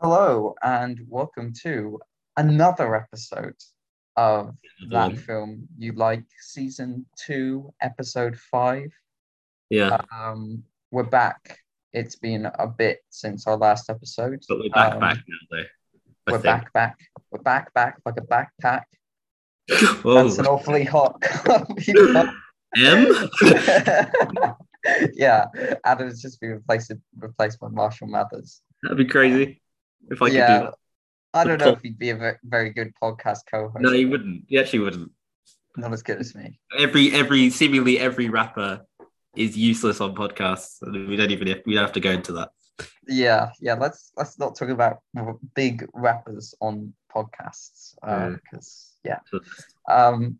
Hello and welcome to another episode of that film you like, season two, episode five. Yeah, Um, we're back. It's been a bit since our last episode. but we're back Um, back now though. I We're think. back, back. We're back, back like a backpack. Whoa. That's an awfully hot. M? yeah, Adam's just been replaced replaced by Marshall Mathers. That'd be crazy if I could yeah, do that. I don't know pod- if he'd be a very, good podcast co-host. No, he wouldn't. He actually wouldn't. Not as good as me. Every every seemingly every rapper is useless on podcasts. We don't even have, we don't have to go into that. Yeah, yeah. Let's let's not talk about big rappers on podcasts because yeah. Um,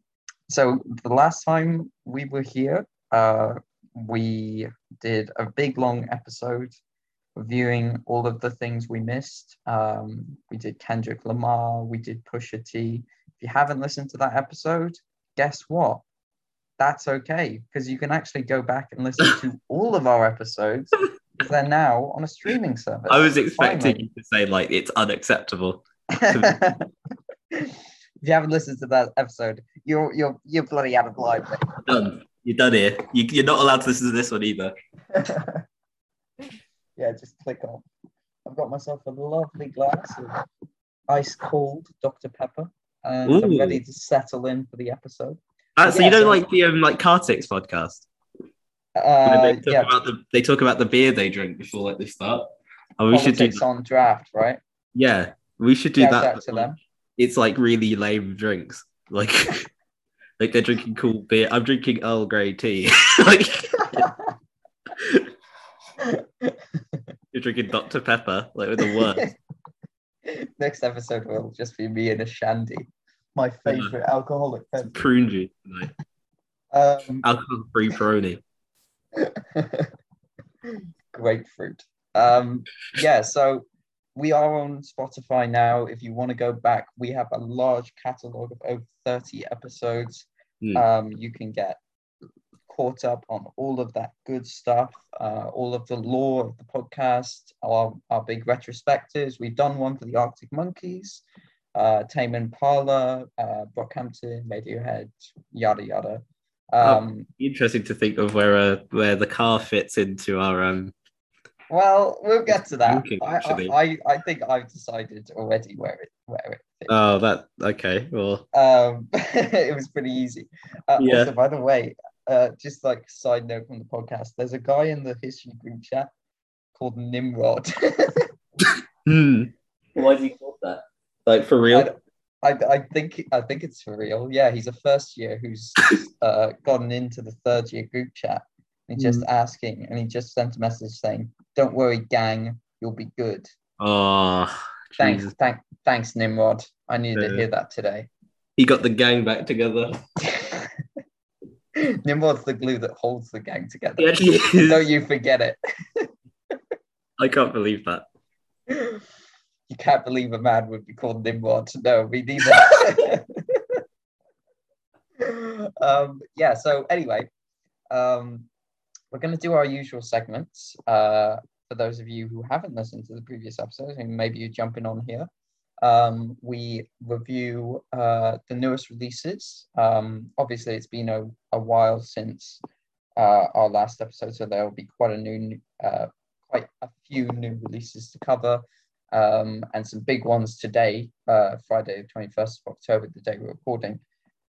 so the last time we were here, uh, we did a big long episode reviewing all of the things we missed. Um, we did Kendrick Lamar, we did Pusha T. If you haven't listened to that episode, guess what? That's okay because you can actually go back and listen to all of our episodes because they're now on a streaming service. I was expecting Finally. you to say like it's unacceptable. if you haven't listened to that episode, you're you're you're bloody out of line. Done. You're done here. You, you're not allowed to listen to this one either. yeah, just click on. I've got myself a lovely glass of ice cold Dr Pepper, and I'm ready to settle in for the episode. Uh, so Yeah, you don't so- like the um, like Kartix podcast? Uh, they talk yeah, about the they talk about the beer they drink before like they start. Oh, we should do on draft, right? Yeah, we should do Shout that. to them. It's like really lame drinks. Like like they're drinking cool beer. I'm drinking Earl Grey tea. like you're drinking Dr. Pepper, like with the worst. Next episode will just be me and a shandy, my favorite alcoholic beverage. Prune juice, like Um, alcohol free Peroni. grapefruit. Um, yeah, so we are on Spotify now. If you want to go back, we have a large catalog of over 30 episodes. Hmm. Um, you can get caught up on all of that good stuff, uh, all of the lore of the podcast, our, our big retrospectives. We've done one for the Arctic Monkeys, uh, Tame Impala, uh, Brockhampton, Radiohead, yada yada. Um, Interesting to think of where uh, where the car fits into our um Well, we'll get to that. Thinking, I. I, I, I think I've decided already where it where it fits. oh that okay well Um, it was pretty easy. Uh, Yeah. Also, by the way, uh, just like side note from the podcast, there's a guy in the history group chat called Nimrod. hmm. why is he called that like for real I, I think I think it's for real. Yeah, he's a first year who's uh, gotten into the third year group chat. He's just Hmm. asking, and he just sent a message saying, "Don't worry, gang, you'll be good." oh Thanks, Jesus. thank, thanks, Nimrod. I needed to hear that today. he got the gang back together Nimrod's the glue that holds the gang together. he is. Don't you forget it. I can't believe that You can't believe a man would be called Nimrod. No, me neither. um, yeah, so anyway, um, we're going to do our usual segments. Uh, for those of you who haven't listened to the previous episodes, and maybe you're jumping on here, um, we review uh, the newest releases. Um, obviously, it's been a, a while since uh, our last episode, so there will be quite a new, uh, quite a few new releases to cover, um, and some big ones today, uh, Friday, the 21st of October, the day we're recording.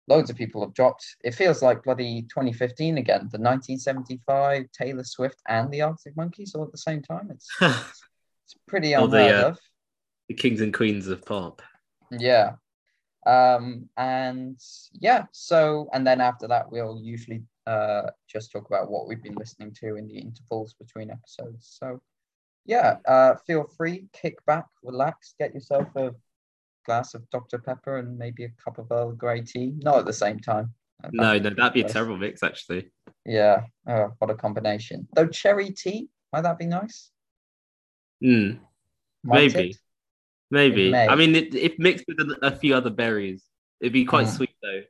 Loads of people have dropped. It feels like bloody 2015 again. The 1975, Taylor Swift, and the Arctic Monkeys all at the same time. It's, it's pretty Or the, unheard uh, of. The kings and queens of pop Yeah. Um, and yeah, so and then after that we'll usually uh just talk about what we've been listening to in the intervals between episodes. So yeah, uh feel free, kick back, relax, get yourself a glass of Dr. Pepper and maybe a cup of Earl Grey tea. Not at the same time. Uh, no no that'd be a terrible mix actually Yeah, oh, what a combination. Though cherry tea, might that be nice? Hmm. Might Maybe. it? Maybe i mean it, if mixed with a, a few other berries it'd be quite Mm. sweet though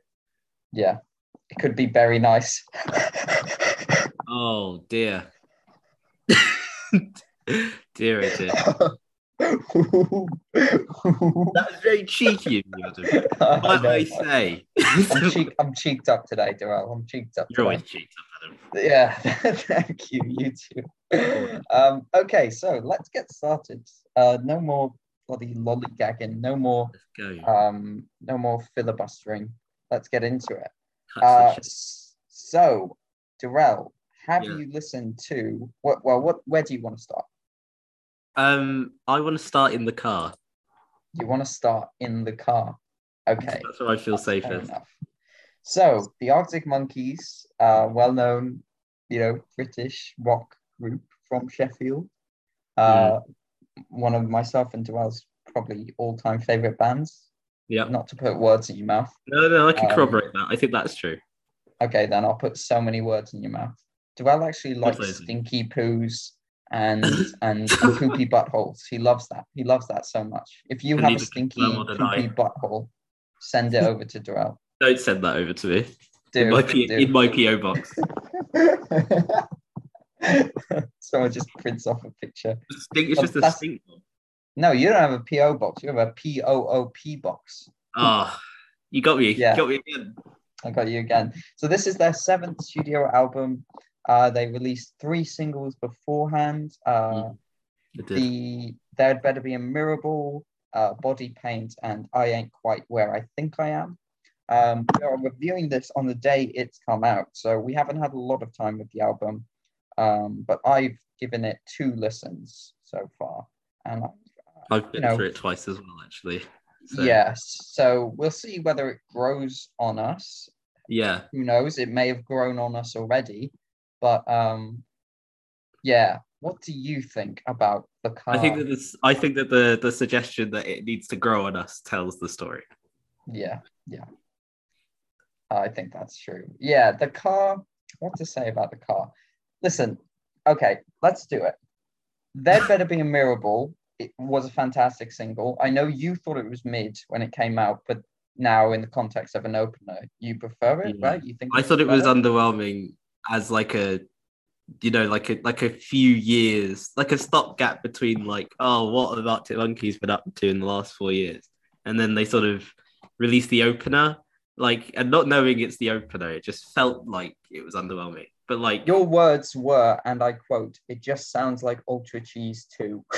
Yeah. It could be very nice. oh dear dear oh dear That was very cheeky of you, Adam. I Might know. I say? I'm, cheek, I'm cheeked up today, Darrell. I'm cheeked up. You're today. always cheeked up, Adam. Yeah, thank you. You too. Um, okay, so let's get started. Uh, no more bloody lollygagging. No more. Um, no more filibustering. Let's get into it. Uh, the chase. s- so, Darrell, have Yeah. you listened to what? Well, what? Where do you want to start? Um, I want to start in the car. You want to start in the car. Okay. That's where I feel safest. So the Arctic Monkeys, uh, well-known, you know, British rock group from Sheffield. Uh, One of myself and Dwell's probably all-time favorite bands. Yeah. Not to put words in your mouth. No, no, I can Um, corroborate that. I think that's true. Okay, then I'll put so many words in your mouth. Dwell actually likes stinky poos and and poopy buttholes. He loves that. He loves that so much. If you have a stinky confirm or deny. poopy butthole, send it over to Dwell. Don't send that over to me. Do, in my P- do. in my PO box. Someone just prints off a picture. Stink, it's Oh, just a stink. No, you don't have a PO box. You have a P O O P box. Oh, you got me. Yeah. You got me again. I got you again. So this is their seventh studio album. Uh, they released three singles beforehand. Uh, Mm. The There'd Better Be a Mirrorball, uh, Body Paint, and I Ain't Quite Where I Think I Am. Um, we are reviewing this on the day it's come out, so we haven't had a lot of time with the album, um, but I've given it two listens so far, and I, I've been you know, through it twice as well, actually. So, yes, so we'll see whether it grows on us. Yeah. Who knows? It may have grown on us already, but um, yeah. What do you think about the car? I think that this. I think that the the suggestion that it needs to grow on us tells the story. Yeah, yeah. I think that's true. Yeah, the car. What to say about the car? Listen, okay, let's do it. There'd better be a Mirrorball. It was a fantastic single. I know you thought it was mid when it came out, but now in the context of an opener, you prefer it, Yeah. right? You think I thought it was underwhelming as like a, you know, like a like a few years, like a stopgap between like, oh, what have Arctic Monkeys been up to in the last four years, and then they sort of released the opener, like, and not knowing it's the opener, it just felt like it was underwhelming. But like, Your words were, and I quote, "It just sounds like Ultracheese too."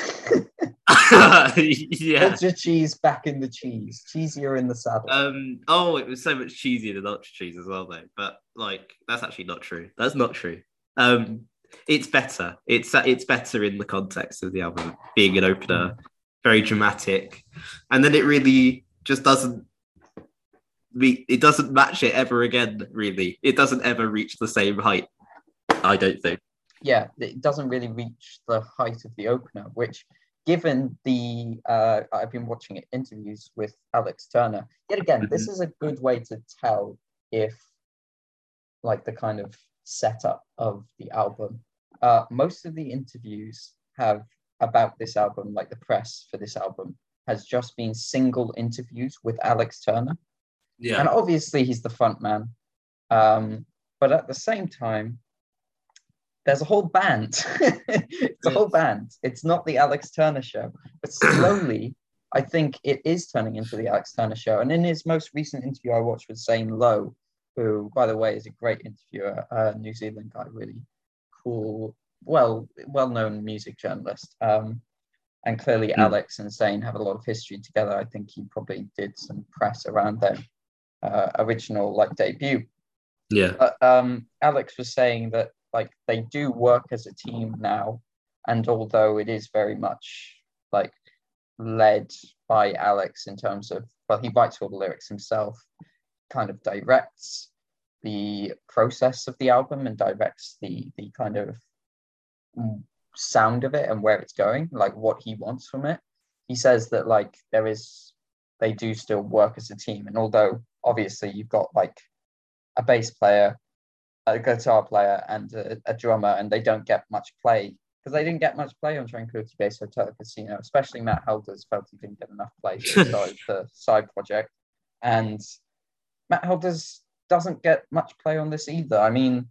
yeah. Ultracheese back in the cheese, cheesier in the saddle. Um. Oh, it was so much cheesier than Ultracheese as well, though. But like, that's actually not true. That's not true. Um, it's better. It's it's better in the context of the album being an opener, very dramatic, and then it really just doesn't. Be, it doesn't match it ever again. Really, it doesn't ever reach the same height. I don't think. yeah, it doesn't really reach the height of the opener, which given the uh, I've been watching interviews with Alex Turner. Yet again, this is a good way to tell if like the kind of setup of the album. Uh, most of the interviews have about this album, like the press for this album, has just been single interviews with Alex Turner. Yeah. And obviously he's the front man. Um, but at the same time, there's a whole band. it's a whole band. It's not the Alex Turner show. But slowly, I think it is turning into the Alex Turner show. And in his most recent interview I watched with Zane Lowe, who, by the way, is a great interviewer, a New Zealand guy, really cool, well, well-known music journalist. Um, and clearly, Hmm. Alex and Zane have a lot of history together. I think he probably did some press around their uh, original like debut. Yeah. But um, Alex was saying that like they do work as a team now, and although it is very much like led by Alex in terms of well, he writes all the lyrics himself, kind of directs the process of the album and directs the the kind of mm, sound of it and where it's going, like what he wants from it. He says that like there is they do still work as a team, and although obviously you've got like a bass player, a guitar player, and a, a drummer, and they don't get much play because they didn't get much play on Tranquility Base Hotel Casino. Especially Matt Helders felt he didn't get enough play, started the side project, and Matt Helders doesn't get much play on this either. I mean,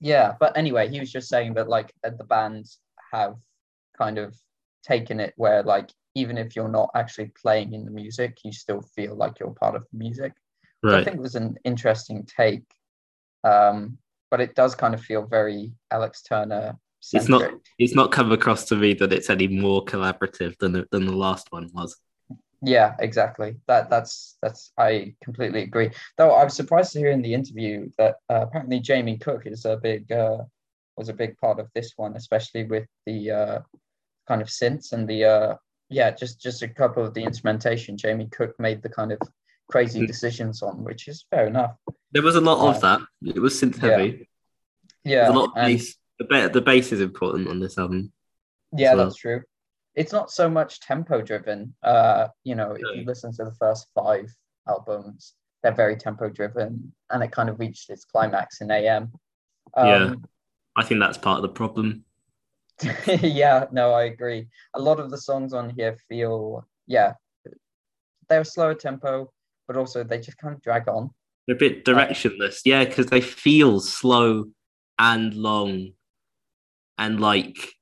yeah, but anyway, he was just saying that like uh, the band have kind of taken it where like even if you're not actually playing in the music, you still feel like you're part of the music. Right. I think was an interesting take. Um, but it does kind of feel very Alex Turner. It's not. It's not come across to me that it's any more collaborative than the, than the last one was. Yeah, exactly. That that's that's I completely agree. Though I was surprised to hear in the interview that uh, apparently Jamie Cook is a big uh, was a big part of this one, especially with the uh, kind of synths and the uh, yeah, just just a couple of the instrumentation. Jamie Cook made the kind of crazy mm. decisions on, which is fair enough. There was a lot of that. It was synth heavy. Yeah, yeah a lot of bass. The, ba- the bass is important on this album. Yeah, well. that's true it's not so much tempo driven. Uh, you know, if you listen to the first five albums, they're very tempo driven, and it kind of reached its climax in AM. Um, yeah, I think that's part of the problem. yeah, no, I agree. A lot of the songs on here feel, yeah, they're slower tempo, but also they just kind of drag on. They're a bit directionless, yeah, because they feel slow and long, and like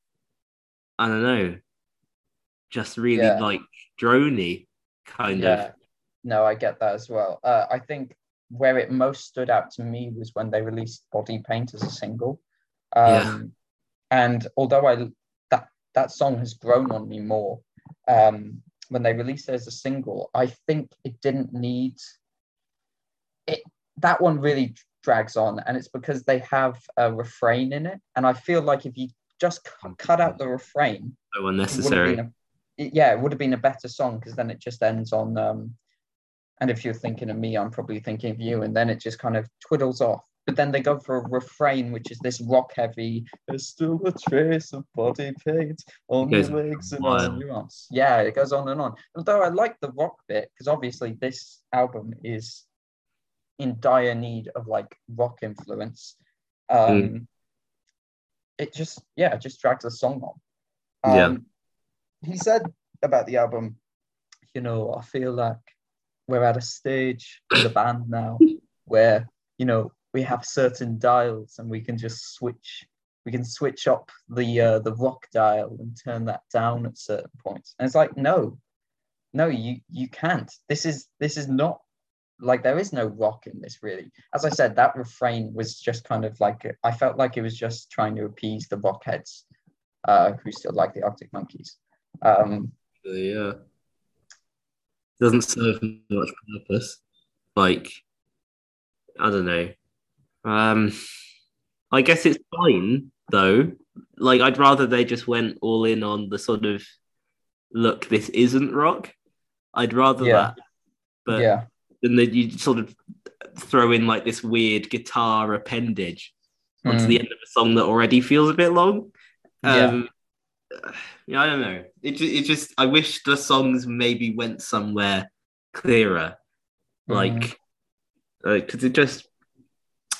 I don't know just really yeah. like drony kind yeah. of. No, I get that as well. Uh, I think where it most stood out to me was when they released Body Paint as a single. Um, yeah. And although I that that song has grown on me more, um, when they released it as a single, I think it didn't need it. That one really drags on, and it's because they have a refrain in it. And I feel like if you just cut out the refrain, so unnecessary yeah, it would have been a better song because then it just ends on. Um, and if you're thinking of me, I'm probably thinking of you, and then it just kind of twiddles off. But then they go for a refrain, which is this rock heavy. There's still a trace of body paint on your legs and on your arms. Yeah, it goes on and on. Although I like the rock bit because obviously this album is in dire need of like rock influence. Um, mm. It just yeah, it just drags the song on. Um, yeah he said about the album, you know, I feel like we're at a stage in the band now where, you know, we have certain dials and we can just switch we can switch up the uh, the rock dial and turn that down at certain points. And it's like, no, no, you you can't. This is this is not like there is no rock in this really. As I said, that refrain was just kind of like I felt like it was just trying to appease the rockheads uh, who still like the Arctic Monkeys. Um, yeah, doesn't serve much purpose. Like, I don't know. Um, I guess it's fine though. Like, I'd rather they just went all in on the sort of look. This isn't rock. I'd rather yeah. that. But yeah, then you sort of throw in like this weird guitar appendage onto mm. the end of a song that already feels a bit long. Um, yeah yeah, I don't know. It, it just I wish the songs maybe went somewhere clearer, like because mm. uh, it just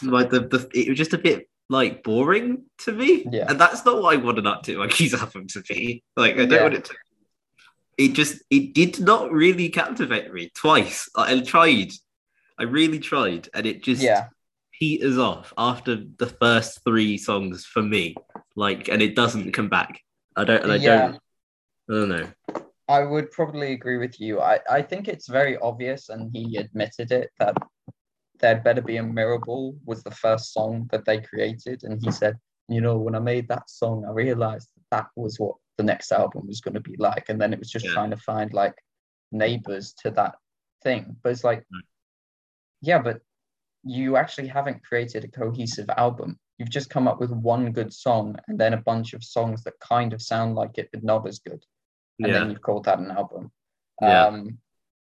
like the, the it was just a bit like boring to me. Yeah, and that's not what I want to like Monkeys album to be. Like I don't yeah. want it to. It just it did not really captivate me twice. I, I tried, I really tried, and it just yeah peters off after the first three songs for me. Like, and it doesn't come back. I don't. I yeah. don't. I don't know. I would probably agree with you. I, I think it's very obvious, and he admitted it, that There'd Better Be a Mirrorball was the first song that they created. And he said, you know, when I made that song, I realized that, that was what the next album was going to be like. And then it was just yeah. trying to find like neighbors to that thing. But it's like, right. yeah, but you actually haven't created a cohesive album. You've just come up with one good song and then a bunch of songs that kind of sound like it but not as good. And yeah. then you've called that an album. Yeah. Um,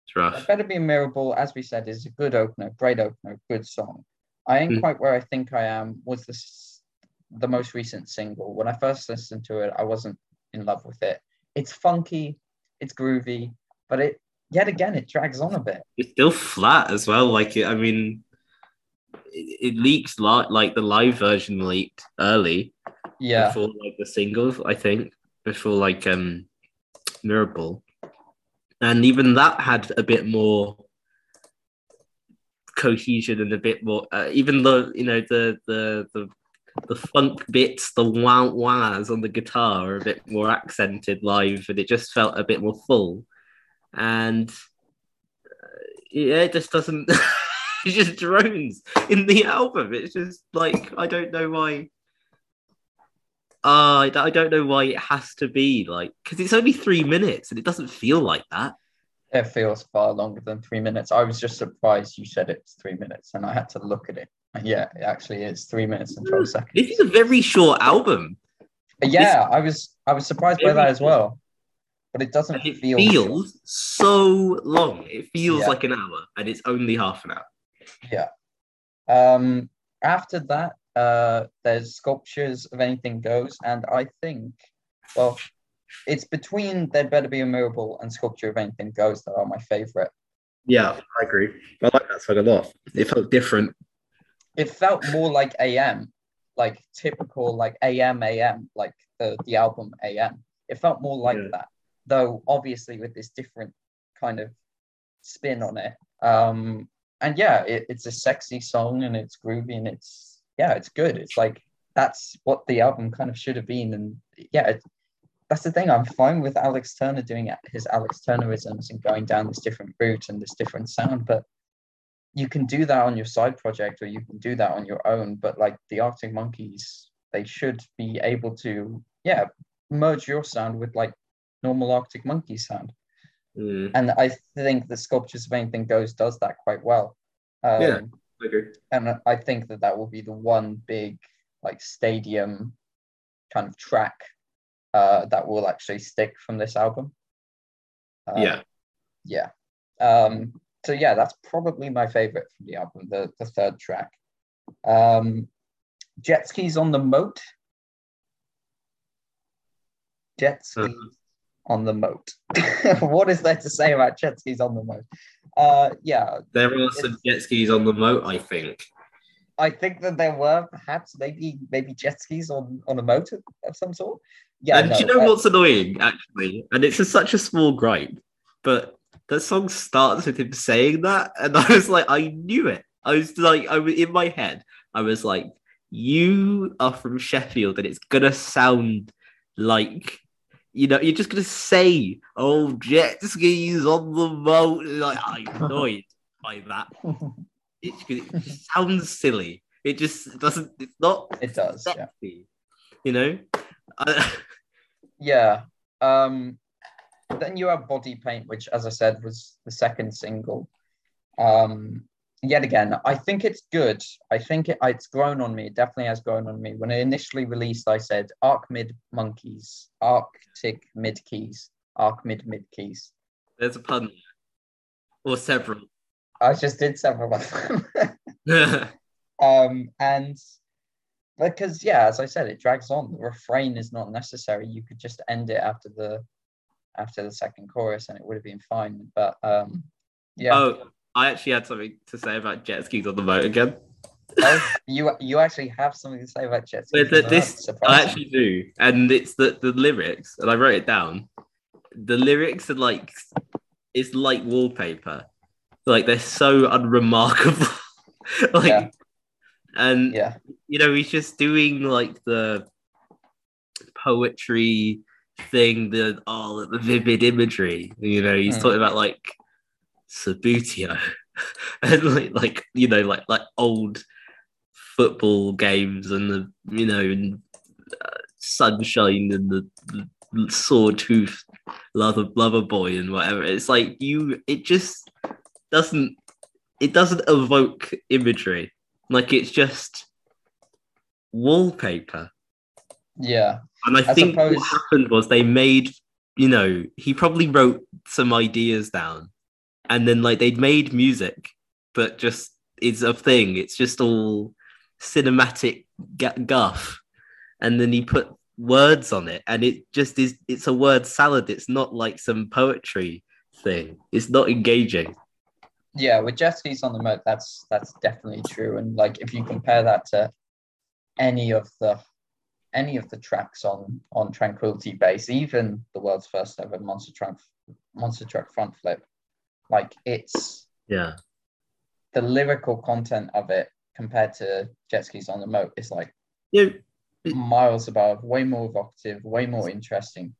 it's rough. Better Be a Mirrorball, as we said, is a good opener, great opener, good song. I ain't mm. quite where I think I am was this the most recent single. When I first listened to it, I wasn't in love with it. It's funky, it's groovy, but it yet again it drags on a bit. It's still flat as well. Like I mean, it, it leaks lot like the live version leaked early. Yeah. Before like the singles, I think before like um Mirrorball, and even that had a bit more cohesion and a bit more. Uh, even though you know the the the the funk bits, the wow wahs on the guitar are a bit more accented live, and it just felt a bit more full. And uh, yeah, it just doesn't. it just drones in the album. It's just like I don't know why. Uh, I don't know why it has to be like because it's only three minutes and it doesn't feel like that. It feels far longer than three minutes. I was just surprised you said it's three minutes, and I had to look at it. Yeah, actually it's three minutes and twelve seconds. This is a very short album. Yeah, I was I was surprised by that as well. But it doesn't it feel feels so long. It feels Yeah. like an hour, and it's only half an hour. Yeah. Um, after that, uh, there's sculptures of anything goes, and I think, well, it's between there better be a Mirrorball and sculpture of anything goes that are my favorite. Yeah, I agree. I like that song a lot. It felt different. It felt more like AM, like typical like AM AM, like the the album AM. It felt more like Yeah. that, though obviously with this different kind of spin on it. Um, and yeah, it, it's a sexy song and it's groovy and it's yeah, it's good. It's like that's what the album kind of should have been. And yeah, it, that's the thing. I'm fine with Alex Turner doing his Alex Turnerisms and going down this different route and this different sound, but you can do that on your side project or you can do that on your own. But like the Arctic Monkeys, they should be able to yeah merge your sound with like normal Arctic Monkey sound Mm, and I think the sculptures of anything goes does that quite well. Um, Yeah. I agree. and I think that that will be the one big like stadium kind of track uh, that will actually stick from this album. Uh, yeah. yeah. Um, so yeah, that's probably my favorite from the album, the the third track. Um, jet skis on the moat. Jet skis Uh-huh. on the moat. what is there to say about jet skis on the moat? Uh, yeah, There are some jet skis on the moat, I think. I think that there were perhaps maybe maybe jet skis on on a moat of, of some sort. Yeah, and no, do you know uh, what's annoying, actually? And it's a, such a small gripe, but the song starts with him saying that, and I was like, I knew it. I was like, I was in my head. I was like, you are from Sheffield, and it's gonna sound like, you know, you're just gonna say, "Oh, jet skis on the moat." Like I'm annoyed by that. It, it just sounds silly. It just doesn't. It's not It does, yeah. You know. Yeah. Um, then you have Body Paint, which, as I said, was the second single. Um, yet again, I think it's good. I think it, it's grown on me. It definitely has grown on me. When it initially released, I said Arc Mid Monkeys, Arctic Mid Keys, Arc Mid Mid Keys. There's a pun. Or several. I just did several of them. um, and because yeah, as I said, it drags on. The refrain is not necessary. You could just end it after the after the second chorus, and it would have been fine. But um, yeah, Oh, I actually had something to say about jet skis on the boat again. Oh, you you actually have something to say about jet skis. But the- on the this, I actually do, and it's the the lyrics, and I wrote it down. The lyrics are like it's like wallpaper, like they're so unremarkable. like, Yeah. and yeah, you know, he's just doing like the poetry thing, the oh, the vivid imagery. You know, he's Hmm. talking about like Subbuteo and like, like you know, like like old football games and the you know, and, uh, sunshine and the, the sawtooth lover lover boy and whatever. It's like you, it just doesn't, it doesn't evoke imagery. Like it's just wallpaper. yeah, And I I think what happened was they made, you know, he probably wrote some ideas down and then like they'd made music, but just it's a thing. It's just all cinematic gu- guff. And then he put words on it and it just is, it's a word salad. It's not like some poetry thing. It's not engaging. yeah. With jet skis on the moat, that's that's definitely true. And like if you compare that to any of the any of the tracks on on Tranquility Base, even the world's first ever monster truck monster truck front flip, like it's Yeah. the lyrical content of it compared to jet skis on the moat is like Yeah, miles above, way more evocative, way more interesting.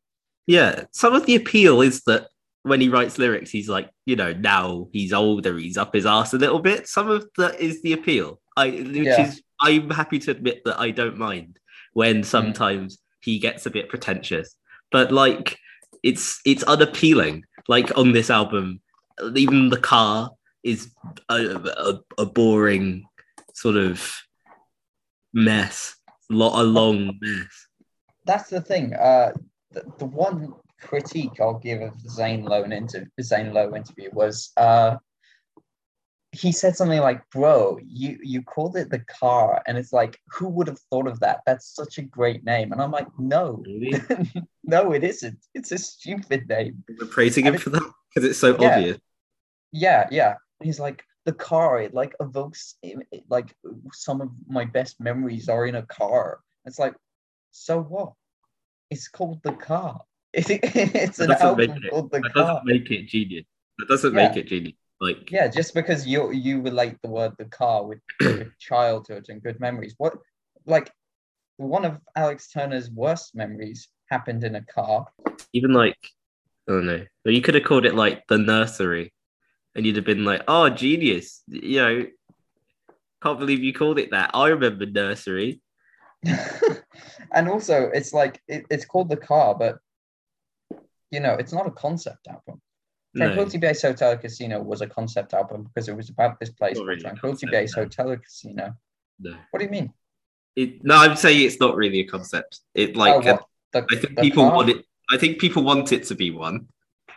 yeah. Some of the appeal is that when he writes lyrics, he's like, you know, now he's older, he's up his ass a little bit. Some of that is the appeal. I, which Yeah. is, I'm happy to admit that I don't mind when sometimes he gets a bit pretentious, but like, it's it's unappealing. Like on this album, even the car is a, a, a boring sort of mess, lo- a long mess. That's the thing. Uh, the, the one critique I'll give of the Zane Lowe inter- Zane Lowe interview was uh, he said something like, "Bro, you you called it the car, and it's like, who would have thought of that? That's such a great name." And I'm like, "No, Really? no, it isn't. It's a stupid name." We're praising him I mean- for that because it's so Yeah. obvious. Yeah, yeah. And he's like, the car, it like evokes it, it- like some of my best memories are in a car. It's like, so what? It's called the car. It, it's an album it- called the That car. doesn't make it genius. That doesn't Yeah. make it genius. Like, Yeah, just because you you relate the word the car with, with childhood and good memories. What like one of Alex Turner's worst memories happened in a car. even like, I don't know. But you could have called it like the nursery, and you'd have been like, "Oh, genius!" You know, can't believe you called it that. I remember nursery. and also it's like it, it's called the car, but you know, it's not a concept album. No, Tranquility Base Hotel Casino was a concept album because it was about this place really Tranquility Base no. Hotel Casino. no. What do you mean? It, no, I'm saying it's not really a concept. It like, oh? The, I think people car? want it. I think people want it to be one.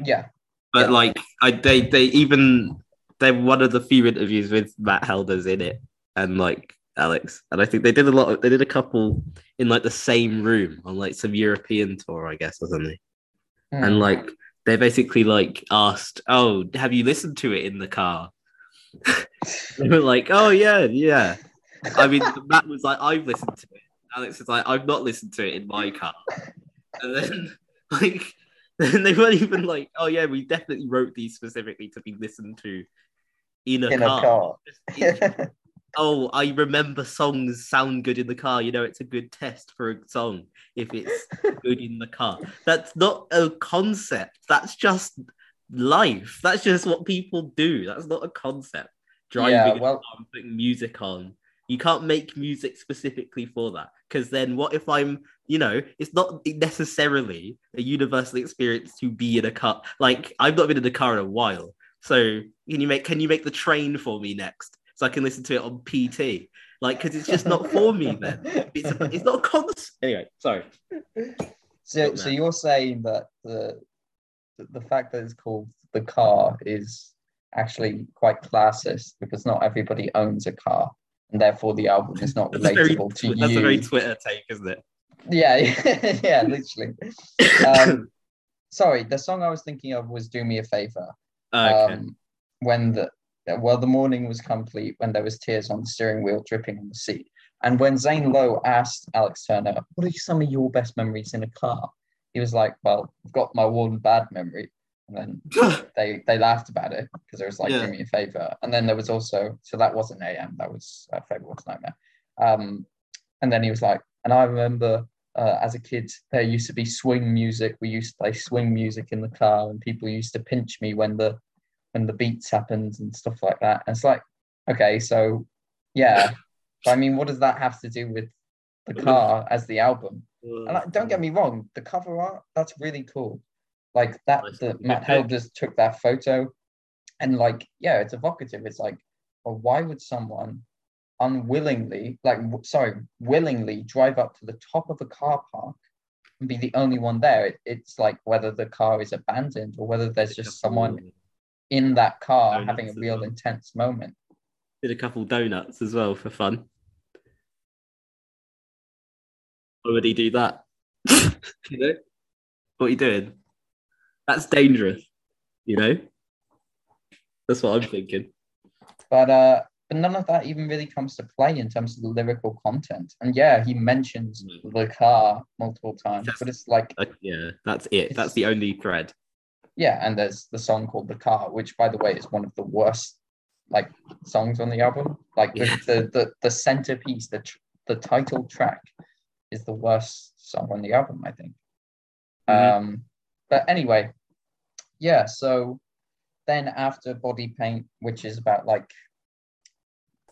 Yeah, But Yeah. like, I they they even they're one of the few interviews with Matt Helders in it, and like Alex, and I think they did a lot. Of, they did a couple in like the same room on like some European tour, I guess, or something. Hmm. And like they basically like asked, "Oh, have you listened to it in the car?" they were like, "Oh yeah, yeah." I mean, Matt was like, "I've listened to it." Alex was like, "I've not listened to it in my car." And then like then they weren't even like, "Oh yeah, we definitely wrote these specifically to be listened to in a in car." a car. Oh, I remember songs sound good in the car. You know, it's a good test for a song if it's good in the car. That's not a concept. That's just life. That's just what people do. That's not a concept. Driving Yeah, a well- car and putting music on. You can't make music specifically for that. Because then what if I'm, you know, it's not necessarily a universal experience to be in a car. Like I've not been in a car in a while. So can you make can you make the train for me next? So I can listen to it on PT. Like, because it's just not for me then. It's, it's not a concept. Anyway, sorry. So, so you're saying that the the fact that it's called the car is actually quite classist because not everybody owns a car, and therefore the album is not a very, relatable to that's you. That's a very Twitter take, isn't it? Yeah, yeah, literally. Um, sorry, the song I was thinking of was "Do Me a Favor." okay. Um, when the well, the morning was complete when there was tears on the steering wheel dripping on the seat, and when Zane Lowe asked Alex Turner, "What are some of your best memories in a car?" He was like, "Well, I've got my one bad memory," and then they they laughed about it because it was like, Yeah. "Do me a favor." And then there was also so that wasn't AM, that was uh, Favourite Worst Nightmare. Um, and then he was like, and I remember uh, as a kid there used to be swing music. We used to play swing music in the car, and people used to pinch me when the when the beats happened and stuff like that. And it's like, okay, so yeah, but I mean, what does that have to do with the car as the album? And like, don't get me wrong, the cover art that's really cool. Like that, the Matt. Held just took that photo, and like, yeah, it's evocative. It's like, well, why would someone unwillingly, like, w- sorry, willingly drive up to the top of a car park and be the only one there? It, it's like whether the car is abandoned or whether there's just someone in that car Donuts having a real well. intense moment. Did a couple donuts as well for fun. Why would he do that? you know? What are you doing? That's dangerous. You know? That's what I'm thinking. but uh but none of that even really comes to play in terms of the lyrical content and yeah he mentions the car multiple times Just- but it's like Uh, yeah, that's it. That's the only thread. Yeah and there's the song called the car which by the way is one of the worst like songs on the album like the Yeah. the, the, the centerpiece the tr- the title track is the worst song on the album, I think. Mhm. Um, but anyway, yeah. So then after Body Paint, which is about like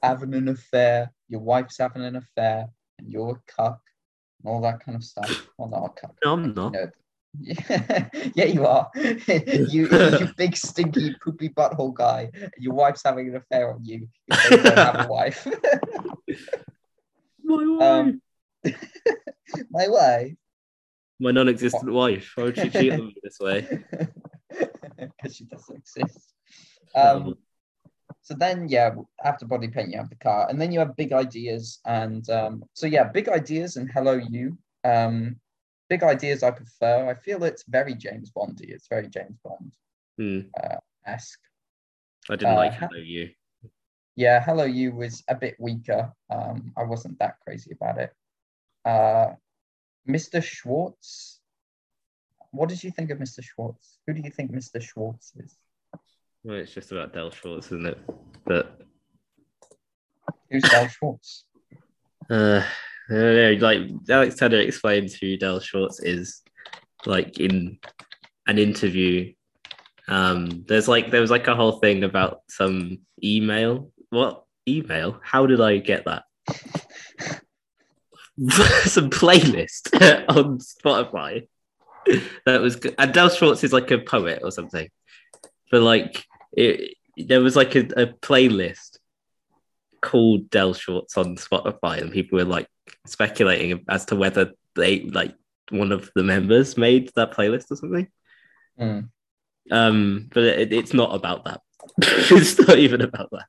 having an affair, your wife's having an affair, and you're a cuck, and all that kind of stuff. Well, not a cuck. No, I'm you not. know. Yeah, yeah, you are. you, you big stinky poopy butthole guy. Your wife's having an affair on you. You don't have a wife. My wife. Um, My wife. My non-existent wife. Why would she cheat on me this way? Because she doesn't exist. Um, so then, yeah, after body paint, you have the car, and then you have big ideas, and um, so yeah, big ideas and hello you. Um, big ideas I prefer. I feel it's very James Bondy. It's very James Bond Hmm. esque. I didn't Uh, like Hello You. Yeah, Hello You was a bit weaker. Um, I wasn't that crazy about it. Uh, Mr. Schwartz. What did you think of Mr. Schwartz? Who do you think Mr. Schwartz is? Well, it's just about Del Schwartz, isn't it? But Who's Del Schwartz? uh, I don't know, like Alex Turner explains who Del Schwartz is, like in an interview. Um, there's like there was like a whole thing about some email. What email? How did I get that? some playlist on Spotify that was good. And Del Schwartz is like a poet or something. But like it, there was like a, a playlist called Del Schwartz on Spotify, and people were like speculating as to whether they like one of the members made that playlist or something. Hmm. Um, but it, it's not about that. it's not even about that.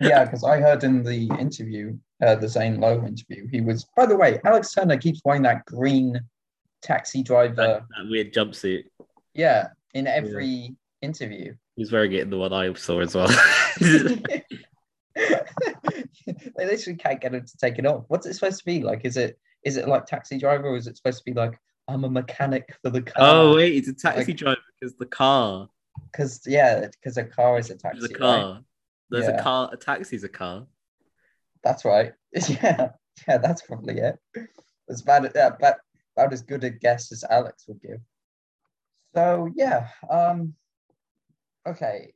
Yeah, because I heard in the interview, uh, the Zane Lowe interview, he was. By the way, Alex Turner keeps wearing that green taxi driver. That, that weird jumpsuit. yeah, in every interview. He was wearing it in the one I saw as well. they literally can't get him to take it off. What's it supposed to be like? Is it is it like taxi driver, or is it supposed to be like I'm a mechanic for the car? oh wait, it's a taxi Like- driver because the car. because yeah, because a car is a taxi. There's a right? car. There's Yeah. a car. A taxi's a car. That's right. Yeah, yeah, that's probably it. It's about yeah, about, about as good a guess as Alex would give. So yeah, um, okay.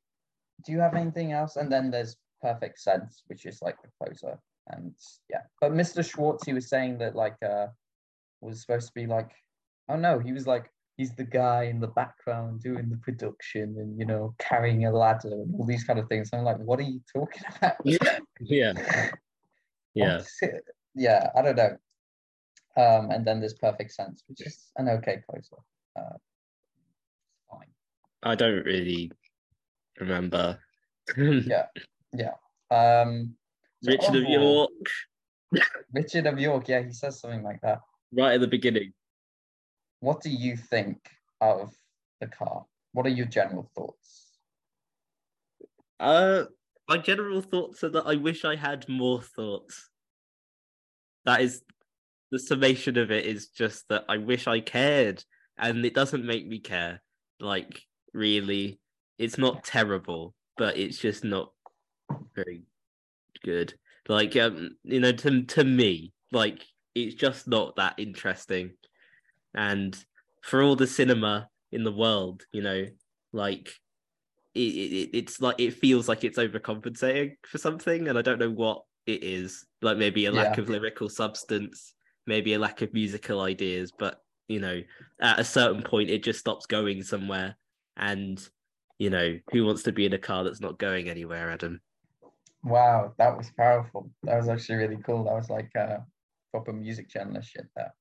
Do you have anything else? And then there's Perfect Sense, which is like the closer, and yeah. But Mr. Schwartz, he was saying that like uh, was supposed to be like, oh no, he was like he's the guy in the background doing the production and you know carrying a ladder and all these kind of things. I'm like, what are you talking about? Yeah. Yeah. Yeah. Yeah, I don't know. Um, and then there's Perfect Sense, which is an okay closer. Uh, fine. I don't really remember. Yeah. Yeah. Um, so Richard of York, Richard of York. Yeah, he says something like that. right at the beginning. What do you think of the car? What are your general thoughts? Uh, my general thoughts are that I wish I had more thoughts. That is the summation of it is just that I wish I cared, and it doesn't make me care. Like, really, it's not terrible, but it's just not very good. Like, um, you know, to to me, like, it's just not that interesting. And for all the cinema in the world, you know, like it, it, it's like it feels like it's overcompensating for something and i don't know what it is like maybe a lack Yeah. of lyrical substance maybe a lack of musical ideas but you know at a certain point it just stops going somewhere and you know who wants to be in a car that's not going anywhere adam Wow, that was powerful. That was actually really cool. That was like uh, proper music journalist shit there.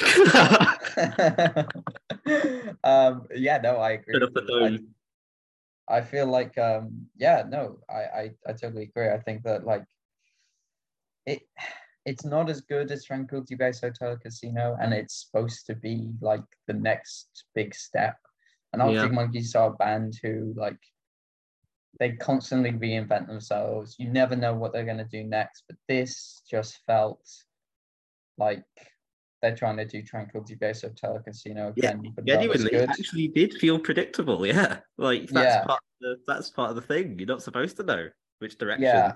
um, yeah, no, I agree. Bit of with the you. I- I feel like um yeah no I, I I totally agree I think that like it it's not as good as Tranquility Base Hotel Casino and it's supposed to be like the next big step and Arctic Yeah. Monkeys are a band who like they constantly reinvent themselves you never know what they're going to do next but this just felt like they're trying to do Tranquility Base Hotel Casino Yeah, again but not as genuinely it actually did feel predictable yeah like that's Yeah. part of the, that's part of the thing you're not supposed to know which direction Yeah.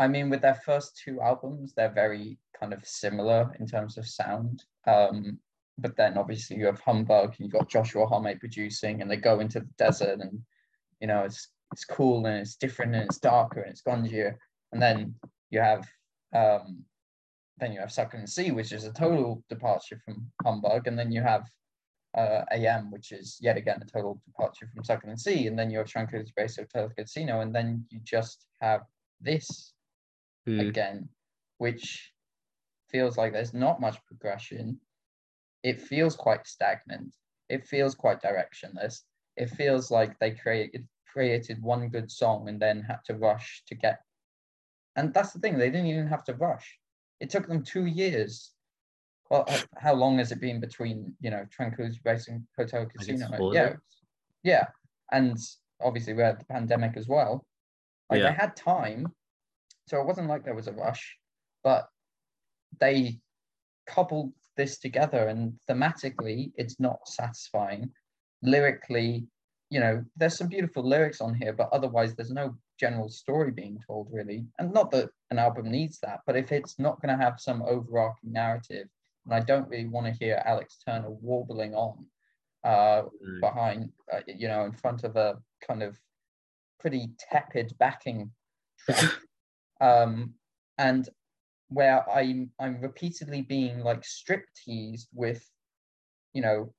I mean, with their first two albums, they're very kind of similar in terms of sound. Um, but then obviously you have Humbug, and you've got Joshua Homme producing, and they go into the desert, and you know it's it's cool and it's different and it's darker and it's grungier. And then you have um, then you have Suck It and See, which is a total departure from Humbug, and then you have uh, AM, which is yet again a total departure from Suck It and See, and then you have Tranquility Base Hotel Casino, and then you just have this Hmm. again, which feels like there's not much progression. It feels quite stagnant. It feels quite directionless. It feels like they created created one good song and then had to rush to get. And that's the thing; they didn't even have to rush. It took them two years. Well, how long has it been between you know Tranquility Base and Hotel Casino? Yeah, yeah, and obviously we had the pandemic as well. Like Yeah. they had time, so it wasn't like there was a rush, but they coupled this together, and thematically, it's not satisfying. Lyrically, you know, there's some beautiful lyrics on here, but otherwise, there's no general story being told, really. And not that an album needs that, but if it's not going to have some overarching narrative, and I don't really want to hear Alex Turner warbling on uh, Mm. behind, uh, you know, in front of a kind of pretty tepid backing track, um, and where I'm I'm repeatedly being like strip teased with, you know,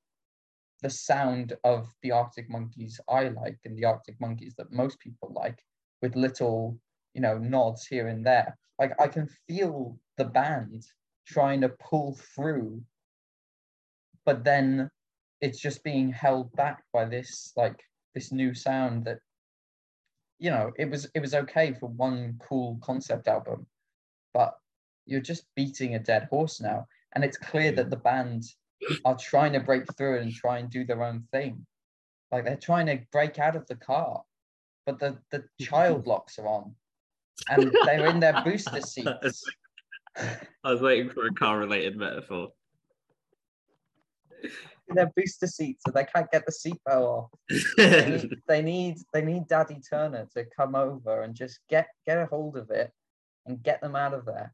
the sound of the Arctic Monkeys I like and the Arctic Monkeys that most people like, with little, you know, nods here and there. Like I can feel the band trying to pull through, but then it's just being held back by this like this new sound that you know it was it was okay for one cool concept album but you're just beating a dead horse now and it's clear that the band are trying to break through it and try and do their own thing like they're trying to break out of the car but the the child locks are on and they're in their booster seats I was waiting for a car related metaphor. in their booster seats so they can't get the seatbelt off they need, they need they need Daddy Turner to come over and just get get a hold of it and get them out of there.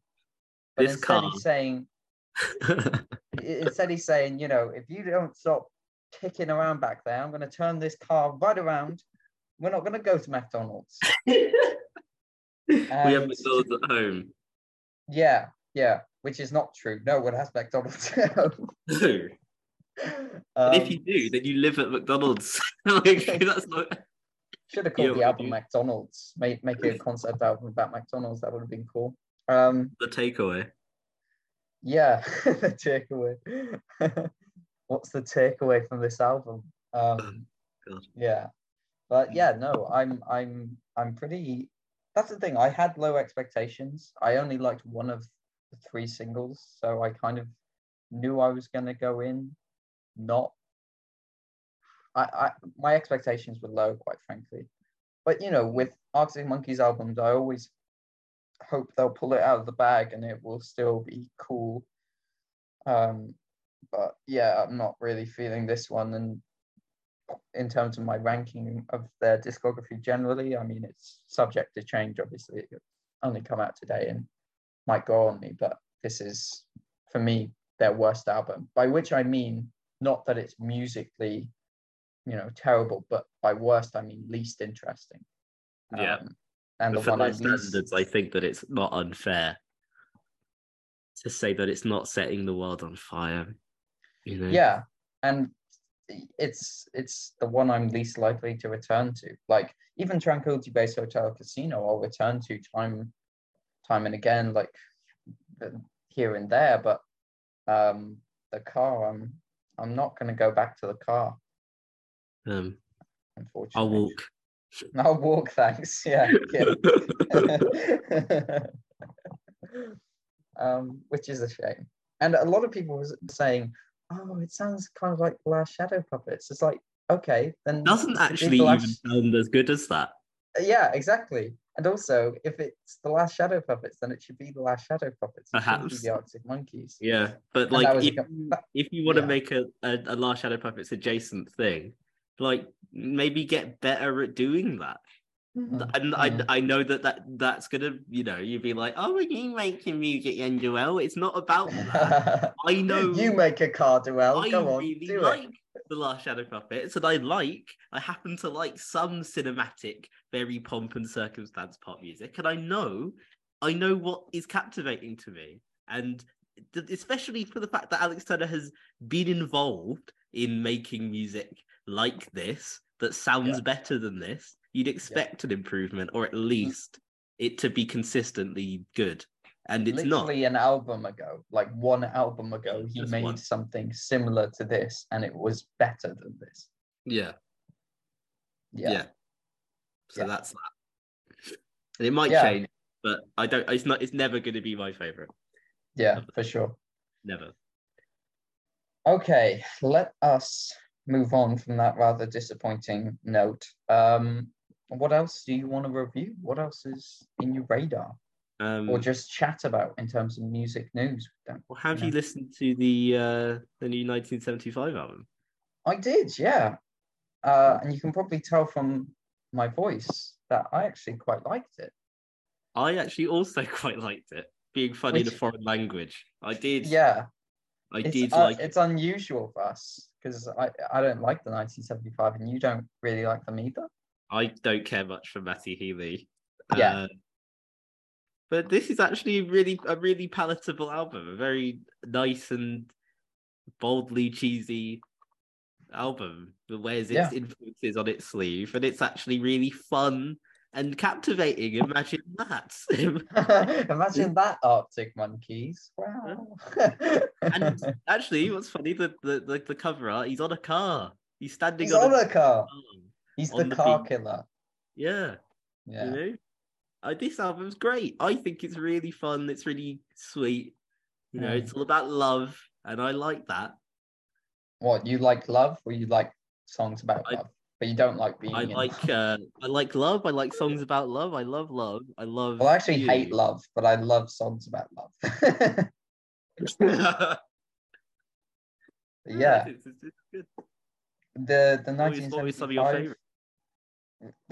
But This instead car- he's saying instead he's saying, you know, if you don't stop kicking around back there, I'm gonna turn this car right around. We're not gonna go to McDonald's. we have McDonald's at home. Yeah, yeah, which is not true. No one has McDonald's. at home. No. um, and if you do, then you live at McDonald's. like, that's not. should have called Yeah, the album McDonald's. Make make a concept album about McDonald's. That would have been cool. Um, The takeaway. Yeah, the takeaway. What's the takeaway from this album? Um, God. yeah, but yeah, no, I'm I'm I'm pretty. That's the thing. I had low expectations. I only liked one of the three singles, so I kind of knew I was gonna go in not. I, I my expectations were low, quite frankly. But you know, with Arctic Monkeys albums, I always hope they'll pull it out of the bag and it will still be cool. Um, but yeah, I'm not really feeling this one. And in terms of my ranking of their discography generally, I mean, it's subject to change. Obviously, it only come out today and might go on me. But this is, for me, their worst album. By which I mean not that it's musically, you know, terrible, but by worst I mean least interesting. Yeah. And the for one I those least standards, I think that it's not unfair to say that it's not setting the world on fire. You know? yeah and it's it's the one i'm least likely to return to like even tranquility base hotel casino i'll return to time time and again like here and there but um the car i'm i'm not going to go back to the car Um, unfortunately I'll walk. i'll walk thanks. Yeah, yeah. um which is a shame. And a lot of people was saying oh it sounds kind of like last shadow puppets. It's like okay then Doesn't actually even Last- sound as good as that. yeah exactly. And also if it's the last shadow puppets then it should be the last shadow puppets. It shouldn't be Perhaps. the arctic monkeys. Yeah, but And like was a if, you- if want to make a, a, a Last Shadow Puppets adjacent thing, like maybe get better at doing that. Mhm. and Mhm. I, I know that, that that's gonna you know you'd be like oh are you making music and Joel it's not about that I know you make a car duel. I Go on, really do like it. the Last Shadow Puppets, and I like, I happen to like some cinematic, very pomp and circumstance pop music, and I know, I know what is captivating to me, and th- especially for the fact that Alex Turner has been involved in making music like this that sounds Yeah. better than this, you'd expect an improvement, or at mm. least it to be consistently good, and it's not. Literally an album ago, like one album ago, he Just made one. something similar to this, and it was better than this. Yeah. Yeah. Yeah. So Yeah. that's that. And it might Yeah. change, but I don't. It's not. It's never going to be my favorite. Yeah, for sure. Never. Okay, let us move on from that rather disappointing note. Um, what else do you want to review? What else is in your radar, Um, or just chat about in terms of music news? Well, have you you listened to the uh, the new 1975 album? I did, yeah. Uh, and you can probably tell from my voice that I actually quite liked it. I actually also quite liked it, being funny in a foreign language. I did. Yeah, I it's, did uh, like. it's unusual for us because I, I don't like the 1975 and you don't really like them either. I don't care much for Matty Healy. Yeah. Uh, but this is actually really a really palatable album, a very nice and boldly cheesy album that wears its Yeah. influences on its sleeve, and it's actually really fun and captivating. Imagine that. Imagine that Arctic Monkeys. Wow. and actually, what's funny, the, the the the cover art, he's on a car. He's standing He's on, on a car. car. He's the the car beach. killer. Yeah. Yeah. you know uh, this album's great i think it's really fun it's really sweet you know Mm. it's all about love and i like that What you like love or you like songs about I- love, but you don't like being i in like uh i like love i like songs about love i love love i love Well, I actually you. hate love, but I love songs about love. yeah, it's, it's, it's the the What was- what of your 1975. favourite?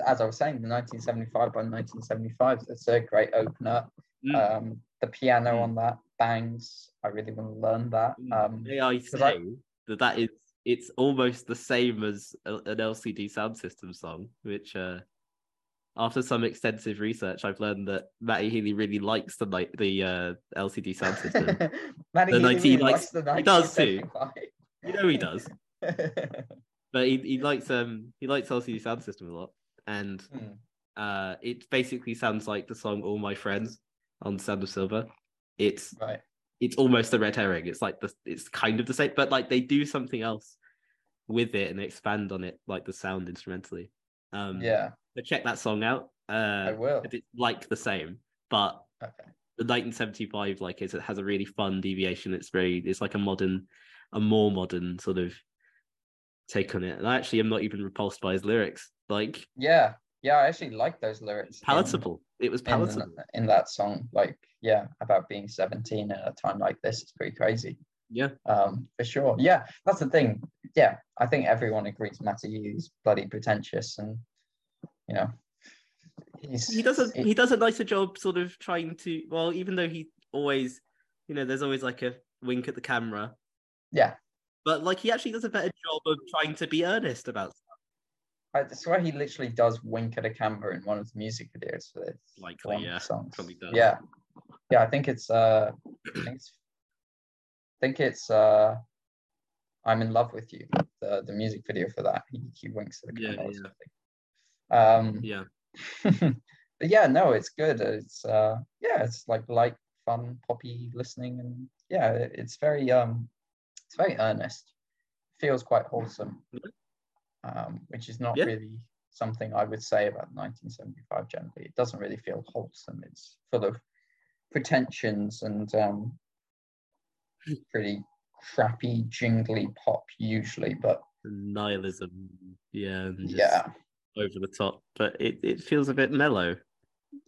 As I was saying, the 1975 by 1975. It's a great opener. Mm. Um, the piano Mm. on that bangs. I really want to learn that. Mm. Um, may i say I- that that is it's almost the same as a- an lcd sound system song which uh after some extensive research, I've learned that Matty Healy really likes the like the uh, LCD sound system. Matty The Healy 19 really likes- the he does too. you know he does. but he, he likes um he likes LCD Sound System a lot, and Hmm. uh it basically sounds like the song "All My Friends" on Sound of Silver. It's Right. It's almost a red herring. It's like the it's kind of the same, but like they do something else with it and expand on it, like the sound instrumentally. Um, Yeah, but check that song out. I Uh, will. it's like the same, but Okay. the 1975 like is it has a really fun deviation. It's very it's like a modern, a more modern sort of take on it. And I actually am not even repulsed by his lyrics. Like Yeah, yeah. I actually like those lyrics. in- palatable. it was palatable. in that song, like yeah, about being 17 at a time like this, it's pretty crazy. Yeah. Um, for sure. Yeah, that's the thing. Yeah, I think everyone agrees Matty is bloody pretentious, and you know, he does a he- he does a nicer job sort of trying to well even though he always you know there's always like a wink at the camera yeah. but like he actually does a better job of trying to be earnest about. I swear he literally does wink at a camera in one of the music videos for this. Likely, one of the yeah, Songs. probably does. Yeah. Yeah, I think it's uh I think it's I think it's uh I'm in love with you. The the music video for that. He, he winks at the Yeah, camera yeah. something. Um yeah but yeah, no, it's good. It's uh yeah, it's like light, fun, poppy listening and yeah, it- it's very um it's very earnest. Feels quite wholesome. Um, which is not Yeah. really something I would say about 1975 generally. It doesn't really feel wholesome. It's full of pretensions and um pretty crappy jingly pop usually, but nihilism yeah yeah. over the top but it, it feels a bit mellow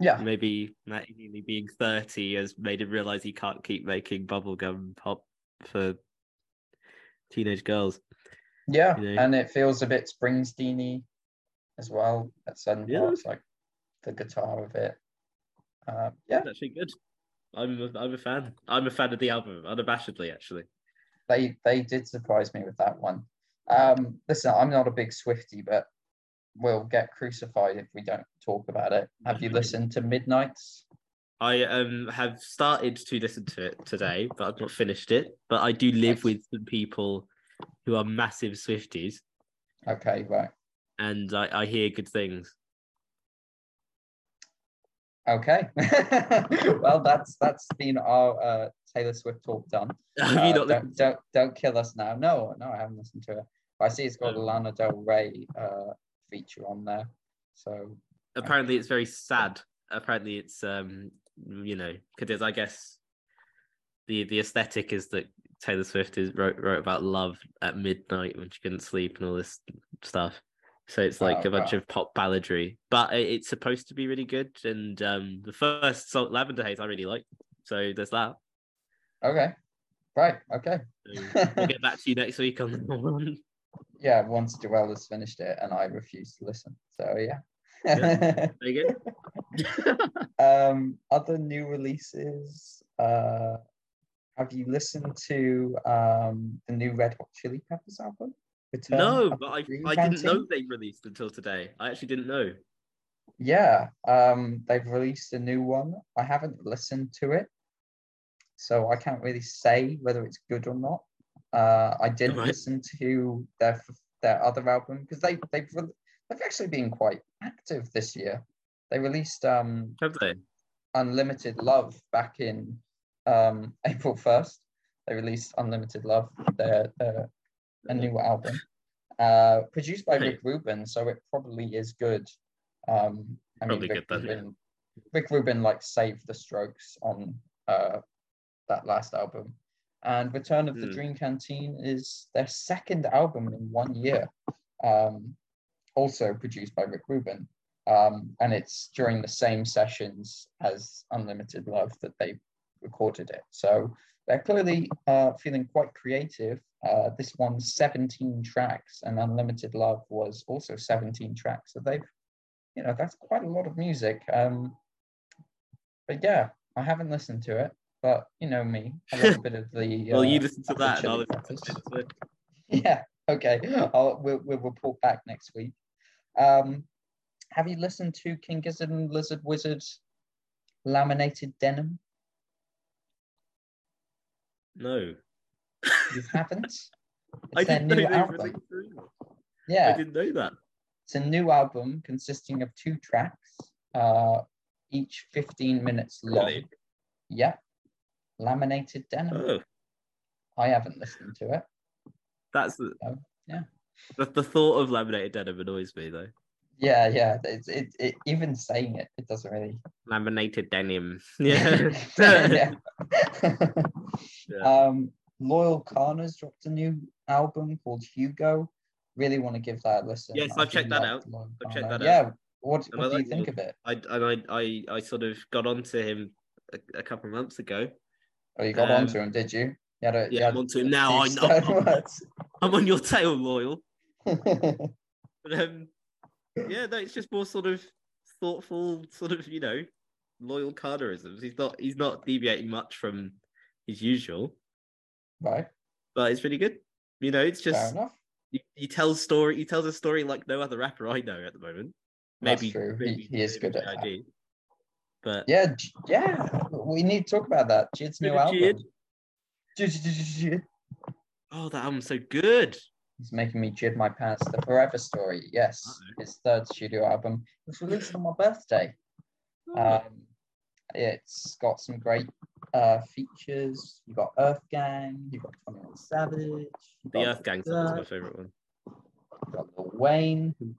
Yeah. maybe Matt Healy being 30 has made him realize he can't keep making bubblegum pop for teenage girls Yeah, you know? and it feels a bit Springsteen-y as well at certain Yeah. parts. Like the guitar of it. Uh, yeah, It's actually good. I'm a, I'm a fan. I'm a fan of the album, unabashedly, actually. they they did surprise me with that one. Um, listen, I'm not a big Swifty, but we'll get crucified if we don't talk about it. Have you listened to Midnight's? I um have started to listen to it today, but I've not finished it. But I do live with some people who are massive Swifties, Okay, right. and I, I hear good things. Okay. well, that's that's been our uh, Taylor Swift talk done. Have you Uh, not don't, don't don't kill us now. No, no, I haven't listened to it. I see it's got a Lana Del Rey uh, feature on there. So Apparently, it's very sad. Apparently, it's um you know because I guess the the aesthetic is that Taylor Swift is wrote wrote about love at midnight when she couldn't sleep and all this stuff. So it's like Oh, a bunch wow. of pop balladry, but it- it's supposed to be really good. And um the first song, Lavender Haze, I really like. So there's that. okay, right, okay. So we'll get back to you next week on the one. Yeah, once Joel has finished it, and I refuse to listen. So yeah. There you go. um, other new releases. Uh, have you listened to um the new Red Hot Chili Peppers album? Return no, but I, I didn't know they released until today. I actually didn't know. Yeah, um, they've released a new one. I haven't listened to it, so I can't really say whether it's good or not. Uh, I didn't Right. listen to their their other album because they they've they've actually been quite active this year. They released um Have they? Unlimited Love back in um, April 1st. They released Unlimited Love, their, their a new album, uh, produced by Right. Rick Rubin, so it probably is good. Um, I mean, Probably Rick good then, yeah. Rick Rubin like saved the Strokes on uh, that last album, and Return of the Hmm. Dream Canteen is their second album in one year, um, also produced by Rick Rubin. Um, and it's during the same sessions as Unlimited Love that they recorded it. So they're clearly uh, feeling quite creative. Uh, this one's 17 tracks, and Unlimited Love was also 17 tracks. So they've, you know, that's quite a lot of music. Um, but yeah, I haven't listened to it, but you know me, a bit of the. Well, you uh, listen to that, and I'll listen to Swift. Yeah, okay. I'll, we'll, we'll report back next week. Um, have you listened to King Gizzard and Lizard Wizard Laminated Denim? No, You haven't? It's I their didn't know new they album. released three. I didn't know that. it's a new album consisting of two tracks, uh, each 15 minutes long. Really? Yeah, Laminated Denim. Oh, I haven't listened to it. that's the Oh, yeah. The, the thought of laminated denim annoys me though. Yeah, yeah. It's it, it even saying it, it doesn't really. Laminated denim. Yeah. yeah. Yeah. Um, Loyle Carner's dropped a new album called Hugo. Really want to give that a listen. Yes, I I've checked that out. I've checked that Yeah. What And What I do you think of it? I and I, I I sort of got onto him a, a couple of months ago. Oh, you got um, onto him, did you? You a, Yeah, I'm onto him now. I know. words. I'm on your tail, loyal. But um, yeah, no, it's just more sort of thoughtful, sort of you know, loyal Carterisms. He's not he's not deviating much from his usual, right. but it's pretty good. You know, it's just enough. he, he tells story. He tells a story like no other rapper I know at the moment. That's Maybe true. He- maybe- he is good at that. But Yeah, yeah. We need to talk about that. JID's new album. JID, JID, JID, JID. oh, that album's so good. He's making me jib my pants. The Forever Story, yes, Uh-oh. his third studio album. It was released on my birthday. Um, it's got some great uh, features. You've got Earth Gang, you've got Twenty One Savage, the Earth Gang song is my favorite one. you got Lil Wayne, who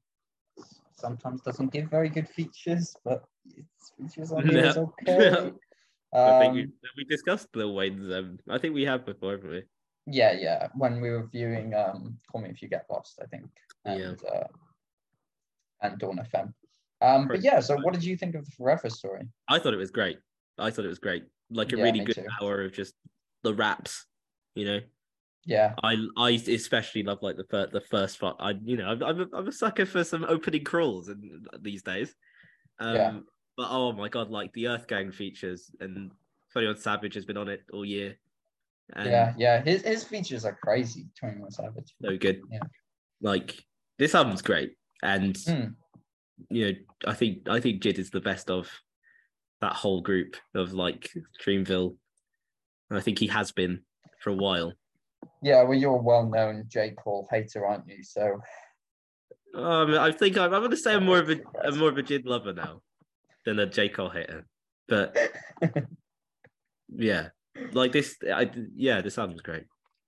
sometimes doesn't give very good features, but its features on here is okay. I think we, Um, we discussed Lil Wayne's. Um, I think we have before, haven't we? Yeah, yeah. When we were viewing um, Call Me If You Get Lost, I think, and uh, and Dawn FM. Um, but yeah, so what did you think of the Forever Story? I thought it was great. I thought it was great. Like a Yeah, really good too. hour of just the raps. You know, Yeah, I I especially love like the first the first part. I you know I'm I'm a, I'm a sucker for some opening crawls and these days. Um, Yeah. But oh my god, like the Earth Gang features and Twenty One Savage has been on it all year. And yeah, yeah. His his features are crazy. Twenty One Savage. so good. Yeah. Like this album's great, and Mm. you know, I think I think JID is the best of that whole group of like Dreamville. And I think he has been for a while. Yeah, well, you're a well-known J Cole hater, aren't you? So Um, I think I'm, I'm going to say I'm more of a I'm more of a JID lover now than a J Cole hater. But yeah, like this, I yeah, this album's great.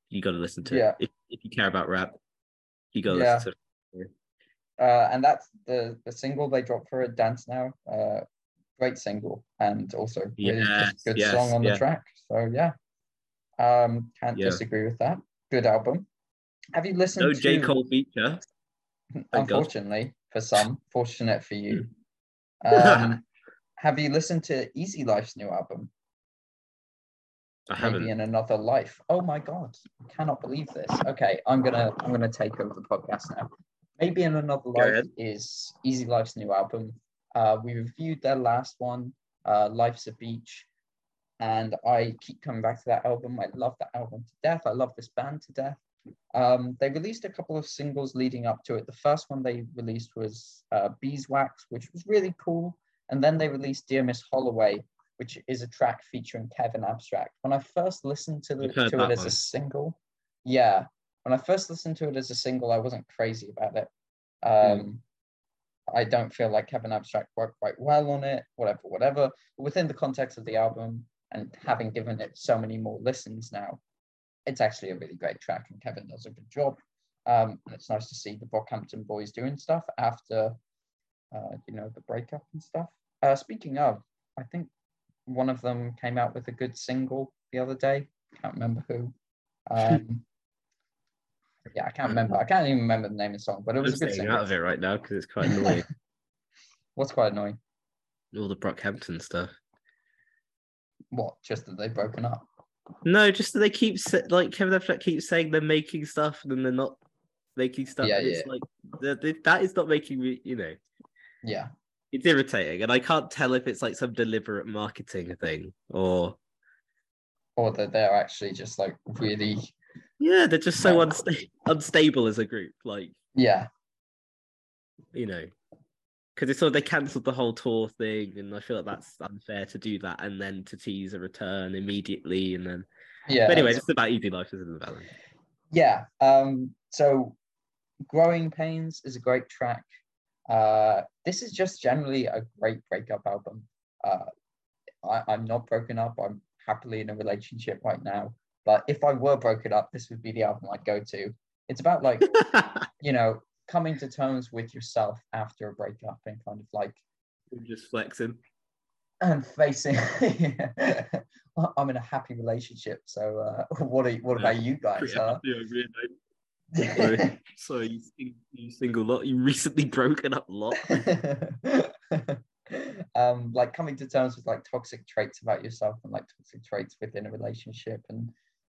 You got to listen to Yeah. it if, if you care about rap. You got to Yeah. listen to it. uh, and that's the the single they dropped for it, Dance Now. Uh, great single, and also really Yes, good yes, song on yeah. the track. So yeah, um, can't disagree with that. Good album. Have you listened No to? J Cole feature. God. Unfortunately, for some, fortunate for you. Um, have you listened to Easy Life's new album? I Maybe haven't. in another life. Oh my god, I cannot believe this. Okay, I'm gonna I'm gonna take over the podcast now. Maybe in another life is Easy Life's new album. Uh, we reviewed their last one, uh, Life's a Beach, and I keep coming back to that album. I love that album to death. I love this band to death. Um, they released a couple of singles leading up to it. The first one they released was uh, Beeswax, which was really cool. And then they released Dear Miss Holloway, which is a track featuring Kevin Abstract. When I first listened to, the, to it as one. a single, yeah, when I first listened to it as a single, I wasn't crazy about it. Um, I don't feel like Kevin Abstract worked quite well on it, whatever, whatever. But within the context of the album and having given it so many more listens now, it's actually a really great track and Kevin does a good job. Um, and it's nice to see the Brockhampton boys doing stuff after, uh, you know, the breakup and stuff. Uh, speaking of, I think one of them came out with a good single the other day. Can't remember who. Um, yeah, I can't remember. I can't even remember the name of the song, but it I'm was a good staying single. out of it right now because it's quite annoying. What's quite annoying? All the Brockhampton stuff. What? Just that they've broken up. No, just that they keep like Kevin Abstract keeps saying they're making stuff and then they're not making stuff. Yeah, and it's yeah. like that- that- that is not making me, you know, Yeah. It's irritating, and I can't tell if it's like some deliberate marketing thing or Or that they're actually just like really, yeah, they're just so unsta- unstable as a group. Like yeah, you know, because it's sort of they cancelled the whole tour thing, and I feel like that's unfair to do that and then to tease a return immediately, and then. yeah. But anyway, it's- about easy life, isn't it, Alan? yeah. Um, so Growing Pains is a great track. Uh, this is just generally a great breakup album. Uh, I, I'm not broken up. I'm happily in a relationship right now. But if I were broken up, this would be the album I'd go to. It's about like, you know, coming to terms with yourself after a breakup and kind of like just flexing. and facing well, I'm in a happy relationship. So uh, what are what about you guys? Huh? Yeah, sorry you, you single lot. You recently broken up lot. um, like coming to terms with like toxic traits about yourself and like toxic traits within a relationship and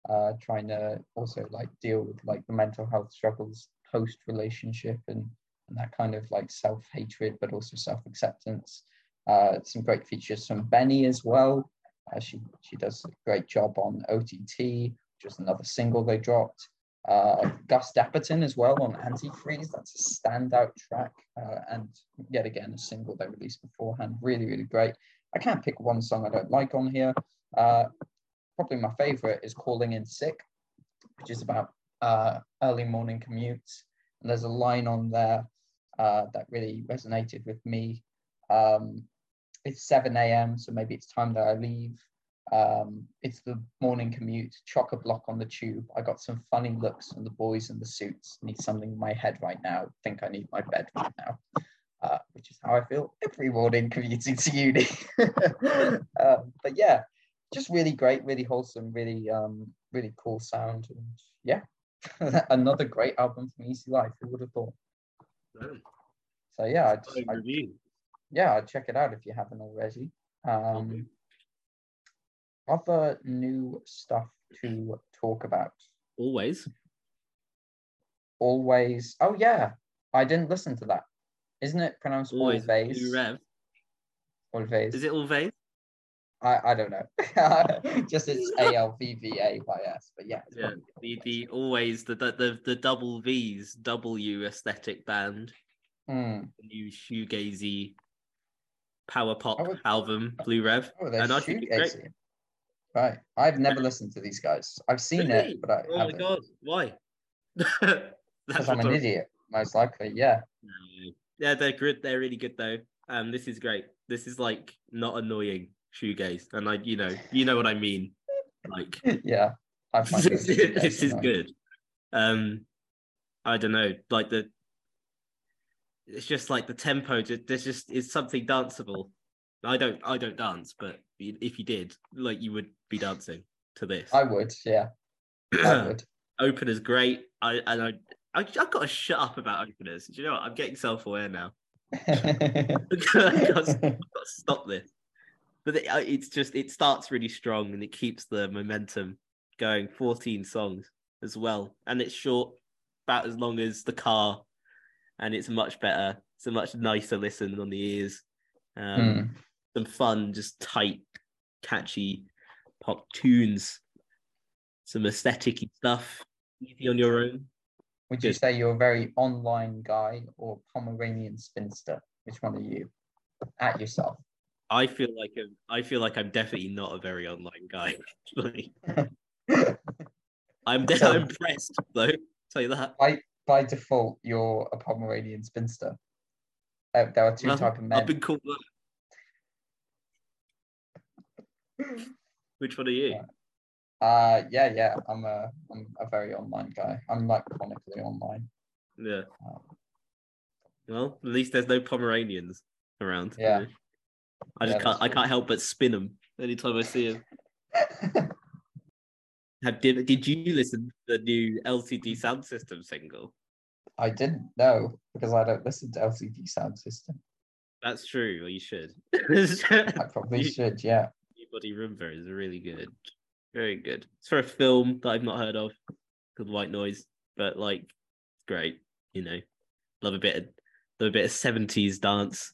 uh, trying to also like deal with like the mental health struggles post relationship and, and that kind of like self hatred but also self acceptance. Uh, some great features from BENEE as well. Uh, she she does a great job on OTT, which is another single they dropped. Uh, Gus Dapperton as well on Antifreeze. That's a standout track, uh, and yet again a single they released beforehand. Really, really great. I can't pick one song I don't like on here. Uh, probably my favorite is "Calling In Sick," which is about uh, early morning commutes. And there's a line on there uh, that really resonated with me. Um, it's 7 a.m., so maybe it's time that I leave. Um, it's the morning commute, chock a block on the tube. I got some funny looks from the boys in the suits. Need something in my head right now. Think I need my bed right now, uh, which is how I feel every morning commuting to uni. um, but yeah, just really great, really wholesome, really, um, really cool sound, and yeah, another great album from Easy Life. Who would have thought? So yeah, I just, I, yeah, check it out if you haven't already. Um, other new stuff to talk about. Always. Always. Oh yeah, I didn't listen to that. Isn't it pronounced Always. always? Always. Is it Alves? I, I don't know. Just it's A L V V A by S, but yeah. Yeah, the the always the the the, double V's W aesthetic band, Hmm. the new shoegazy power pop Oh, album Blue Rev, Oh, and I think it's great. Right. I've never listened to these guys. I've seen Really? it, but I Oh my haven't. god, why? Because I'm an rhetorical. idiot, most likely. Yeah. Yeah, they're good. They're really good though. Um, this is great. This is like not annoying shoegaze, and like you know, you know what I mean. Like yeah. I this, this is good. Um, I don't know, like the. It's just like the tempo. There's just it's something danceable. I don't I don't dance, but if you did, like you would be dancing to this. I would, yeah. I would. Opener's great. I and I. I, I've got to shut up about openers. Do you know what? I'm getting self-aware now. I've got to stop this. But it, uh, it's just it starts really strong and it keeps the momentum going. 14 songs as well, and it's short, about as long as the car, and it's much better. It's a much nicer listen on the ears. Um, Hmm. Some fun, just tight, catchy pop tunes. Some aesthetic stuff, easy on your own. Would you say you're a very online guy or Pomeranian spinster? Which one are you? At yourself. I feel like I'm, I feel like I'm definitely not a very online guy. actually. I'm de- So- I'm impressed though. Tell you that. by by default, you're a Pomeranian spinster. Uh, there are two Well, type of men. I've been called that. Which one are you? Uh, yeah, yeah. I'm a I'm a very online guy. I'm like chronically online. Yeah. Um, Well, at least there's no Pomeranians around. you Yeah. know. I just Yeah, can't. I can't help but spin them anytime I see them. Have, did Did you listen to the new LCD sound system single? I didn't know because I don't listen to LCD sound system. That's true. Well, you should. I probably You- should. Yeah. Body Rhumba is really good. Very good. It's for a film that I've not heard of called White Noise, but like great, you know. Love a bit of love a bit of 70s dance,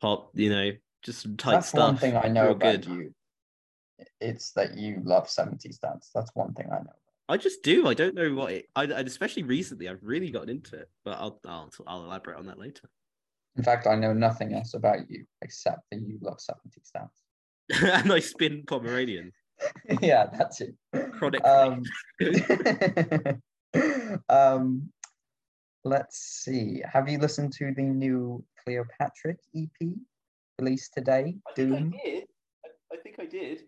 pop, you know, just some tight That's stuff. one thing I know Real about good. you. It's that you love 70s dance. That's one thing I know. I just do. I don't know what it I and especially recently I've really gotten into it, but I'll I'll I'll elaborate on that later. In fact, I know nothing else about you except that you love 70s dance. and I spin Pomeranian. yeah, that's it. Chronic. Um, um, let's see. Have you listened to the new Cleopatra EP released today? Doom. did. I, I think I did.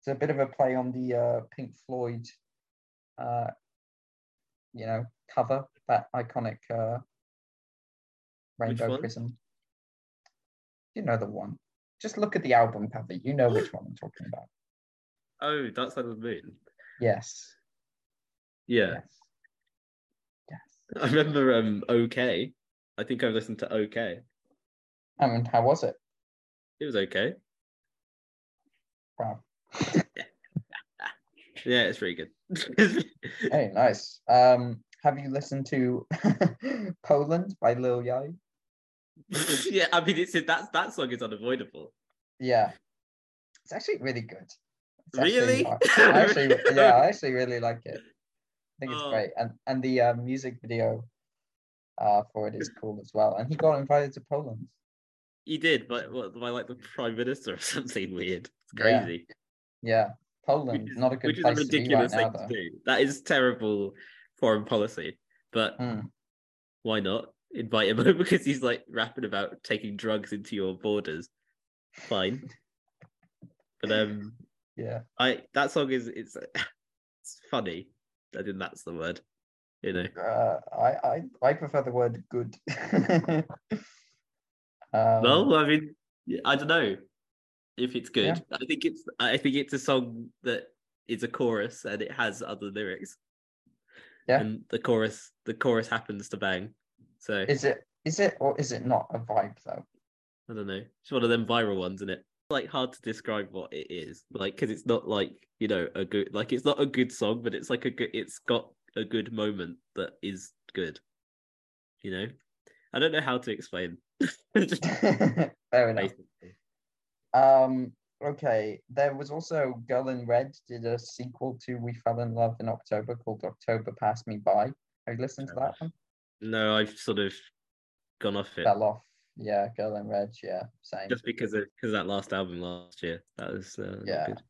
It's a bit of a play on the uh, Pink Floyd, uh, you know, cover that iconic uh, rainbow prism. You know the one. Just look at the album cover. You know which one I'm talking about. Oh, Dark Side of the Moon. Yes. Yeah. Yes. Yes. I remember um okay. I think I've listened to okay. I mean, how was it? It was okay. Wow. Yeah, it's pretty good. Hey, nice. Um, have you listened to Poland by Lil Yachty? yeah, I mean it's that that song is unavoidable. Yeah, it's actually really good. It's Really? Actually, I, actually, yeah, I actually really like it. I think it's Oh. great, and and the uh, music video uh, for it is cool as well. And he got invited to Poland. He did, but what by like the prime minister or something weird. It's crazy. Yeah, Poland, Which is, not a good which is a place to be right ridiculous now, thing to do. That is terrible foreign policy. But Hmm. why not invite him over because he's like rapping about taking drugs into your borders? Fine. But um Yeah, I that song is it's it's funny. I think that's the word. You know. uh, I, I I prefer the word good. um, Well, I mean, I don't know if it's good. I think it's I think it's a song that is a chorus and it has other lyrics. Yeah. And the chorus the chorus happens to bang. So is it is it or is it not a vibe though? I don't know. It's one of them viral ones, isn't it? Like hard to describe what it is, like because it's not like you know a good like it's not a good song, but it's like a good. It's got a good moment that is good. You know, I don't know how to explain. Fair enough. Basically. Um, okay. There was also Girl in Red did a sequel to We Fell in Love in October called October Passed Me By. Have you listened to that one? No, I've sort of gone off it Fell off. Yeah, Girl in Red. Yeah, same. just because of because that last album last year. That was uh, Yeah. good.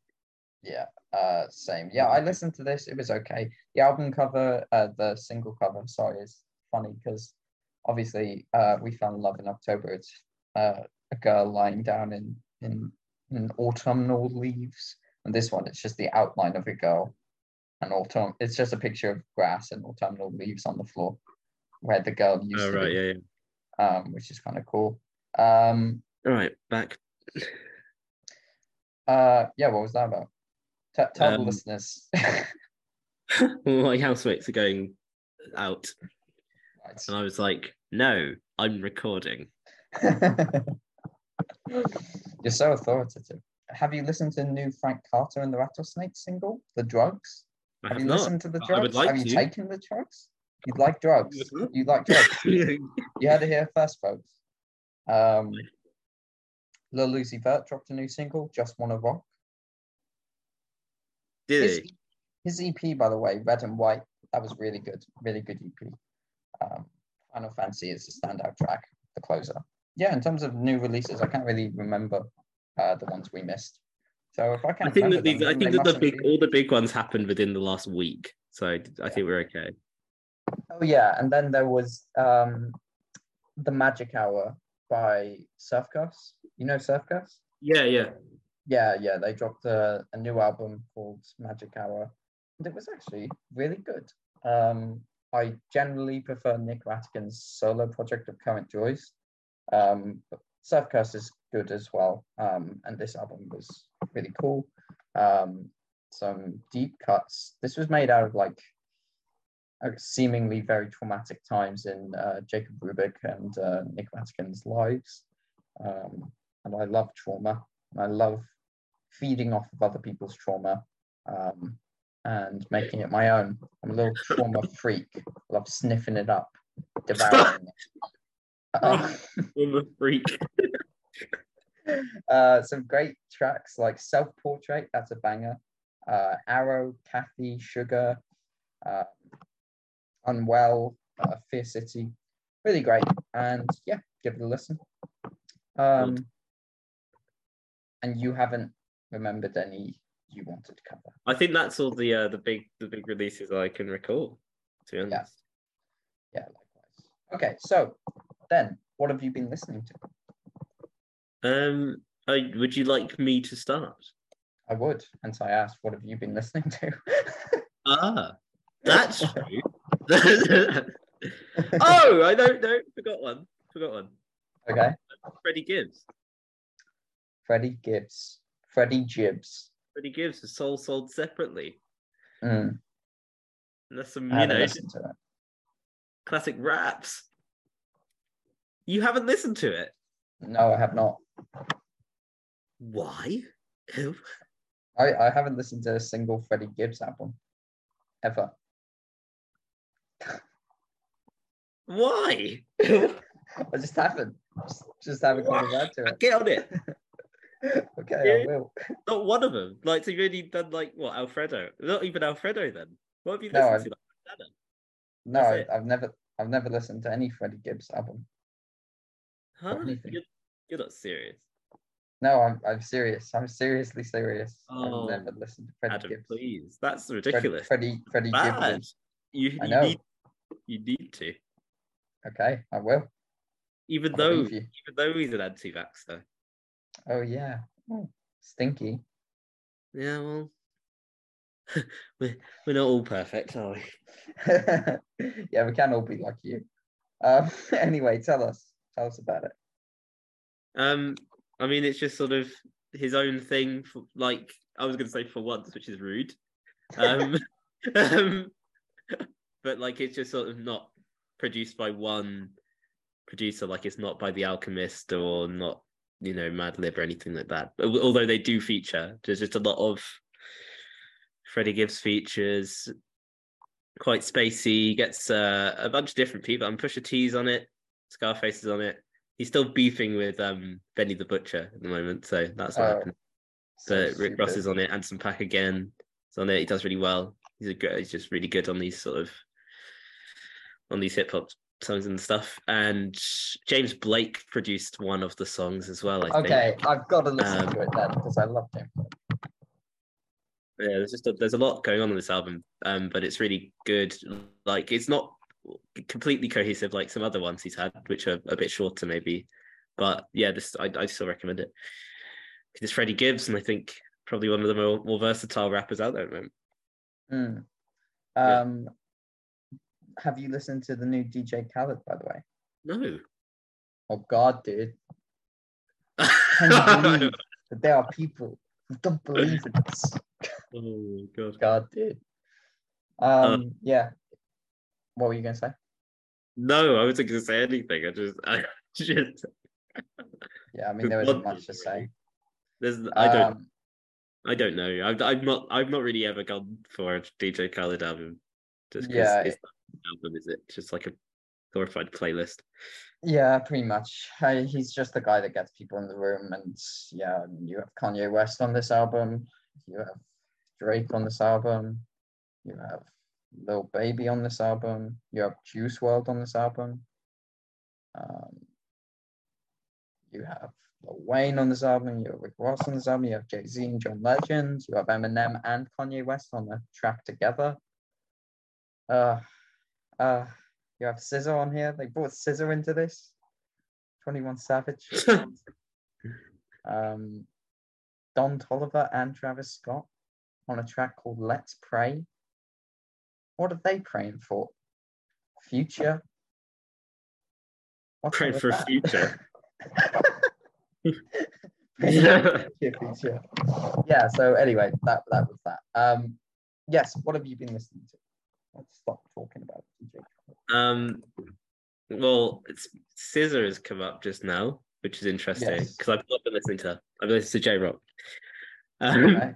Yeah, uh, same. Yeah, I listened to this. It was okay. The album cover, uh, the single cover, sorry, is funny because obviously uh, we fell in love in October. It's uh, a girl lying down in, in in autumnal leaves, and this one it's just the outline of a girl, and autumn. It's just a picture of grass and autumnal leaves on the floor, where the girl used Oh to right, be, yeah, yeah. um, which is kind of cool. Um, All right, back. uh, yeah, what was that about? T- tell the Um, listeners. My housemates are going out, Right. and I was like, "No, I'm recording." You're so authoritative. Have you listened to the new Frank Carter and the Rattlesnake single, The Drugs? I Have have you not. listened to the I drugs? would like have you to. taken the drugs? You'd like drugs. You'd like drugs. You had it here first, folks. Um, Lil Uzi Vert dropped a new single, Just Wanna Rock. Did His, he? his EP, by the way, Red and White, that was really good. Really good EP. Um, Final Fantasy is the standout track, the closer. Yeah, in terms of new releases, I can't really remember uh, the ones we missed. So if I I can't think that these, them, I think that the big, be- all the big ones happened within the last week, so I think we're okay. Oh yeah, and then there was um, the Magic Hour by Surf Curse. You know Surf Curse? Yeah, yeah. Yeah, yeah. They dropped a, a new album called Magic Hour, and it was actually really good. Um, I generally prefer Nick Rattigan's solo project of Current Joys. Um, but Surf Curse is good as well, um, and this album was really cool. Um, some deep cuts. This was made out of like seemingly very traumatic times in uh, Jacob Rubeck and uh, Nick Rattigan's lives. Um, and I love trauma. I love feeding off of other people's trauma um, and making it my own. I'm a little trauma freak. I love sniffing it up, devouring it. Uh, I'm freak. uh, some great tracks like Self Portrait, that's a banger. Uh, Arrow, Kathy, Sugar, uh, Unwell, uh, Fear City, really great. And yeah, give it a listen. Um, and you haven't remembered any you wanted to cover. I think that's all the uh, the big the big releases I can recall. To be honest, Yeah, likewise. Okay, so then what have you been listening to? um, I, would you like me to start? I would. And so I asked, what have you been listening to? Ah, that's true. oh, I don't know. Forgot one. Forgot one. okay. Freddie Gibbs. Freddie Gibbs. Freddie Gibbs. Freddie Gibbs is soul sold separately. Mm, And that's some, I you know, listened to it. classic raps. You haven't listened to it. No, I have not. Why? I, I haven't listened to a single Freddie Gibbs album ever. Why? I just haven't. Just, just haven't gone around to Get on it. it. okay, I will. Not one of them. Like, so you've only done like what Alfredo? Not even Alfredo. Then what have you No, listened I've- to? Like, No, I, it. I've never I've never listened to any Freddie Gibbs album. Huh? You're, you're not serious, No, I'm I'm serious. I'm seriously serious. Oh, I've never listened to Freddie Adam. Gibbs. Please, that's ridiculous. Freddie Freddie Gibbs. Bad. You, you know. need you need to, Okay, I will. even I though even though he's an anti-vaxxer. Oh yeah. Oh, stinky. Yeah, well, we're we're not all perfect, are we? yeah, we can all be like you. Um, anyway, tell us. Tell us about it. Um, I mean, it's just sort of his own thing. For, like I was going to say for once, which is rude. Um, um, but like it's just sort of not produced by one producer. Like it's not by The Alchemist or not, you know, Madlib or anything like that. Although they do feature, there's just a lot of Freddie Gibbs features. Quite spacey. Gets uh, a bunch of different people. I'm Pusha T's on it. Scarface is on it. he's still beefing with um Benny the Butcher at the moment, so that's what Oh, happened. So But Rick Ross is on it. Anderson .Paak again is on it. He does really well. He's a good. He's just really good on these sort of on these hip hop songs and stuff. And James Blake produced one of the songs as well. I Okay, think. I've got to listen Um, to it then because I love James. Blake. Yeah, there's just a, there's a lot going on in this album, um, but it's really good. Like it's not completely cohesive like some other ones he's had, which are a bit shorter maybe. But yeah, this I, I still recommend it. It's Freddie Gibbs, and I think probably one of the more, more versatile rappers out there at the moment. Mm. Yeah. Have you listened to the new DJ Khaled, by the way? No. Oh God, dude! Can believe that there are people who don't believe in this? oh god. God, dude. Uh, Um, yeah. What were you gonna say? No, I wasn't gonna say anything. I just I just Yeah, I mean there wasn't much to say. There's I don't Um, I don't know. I've I'm not I've not really ever gone for a DJ Khaled album. Just Yeah, it's not an album, is it? Just like a glorified playlist. Yeah, pretty much. I, he's just the guy that gets people in the room, and yeah, you have Kanye West on this album, you have Drake on this album, you have Lil Baby on this album, you have Juice WRLD on this album, um, you have Lil Wayne on this album, you have Rick Ross on this album, you have Jay Z and John Legend, you have Eminem and Kanye West on the track together. Uh, uh, you have SZA on here. They brought SZA into this. 21 Savage. um, Don Toliver and Travis Scott on a track called Let's Pray. What are they praying for? Future? What's Praying for that? future. Yeah. future, future. Yeah, so anyway, that that was that. Um yes, what have you been listening to? Let's stop talking about DJ. Um, well, it's SZA has come up just now, which is interesting Yes. because I've not been listening to. I've been listening to Jay Rock. Um, Okay. What a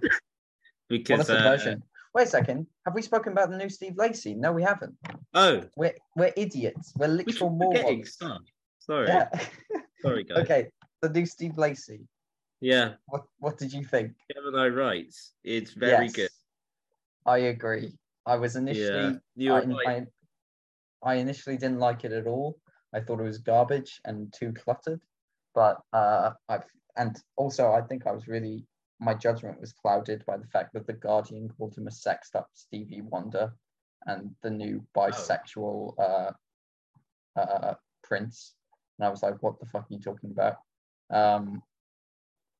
because uh, subversion. Wait a second. Have we spoken about the new Steve Lacy? No, we haven't. oh, We're we're idiots. We're we literal morons. Sorry, Yeah. sorry, guys. okay. The new Steve Lacy. Yeah, What what did you think? Gemini Rights. It's very Yes, good. I agree. I was initially Yeah, I, right. I, I initially didn't like it at all. I thought it was garbage and too cluttered. But uh I've and also I think I was really my judgment was clouded by the fact that the Guardian called him a sexed up Stevie Wonder and the new bisexual uh uh prince. And I was like, what the fuck are you talking about? Um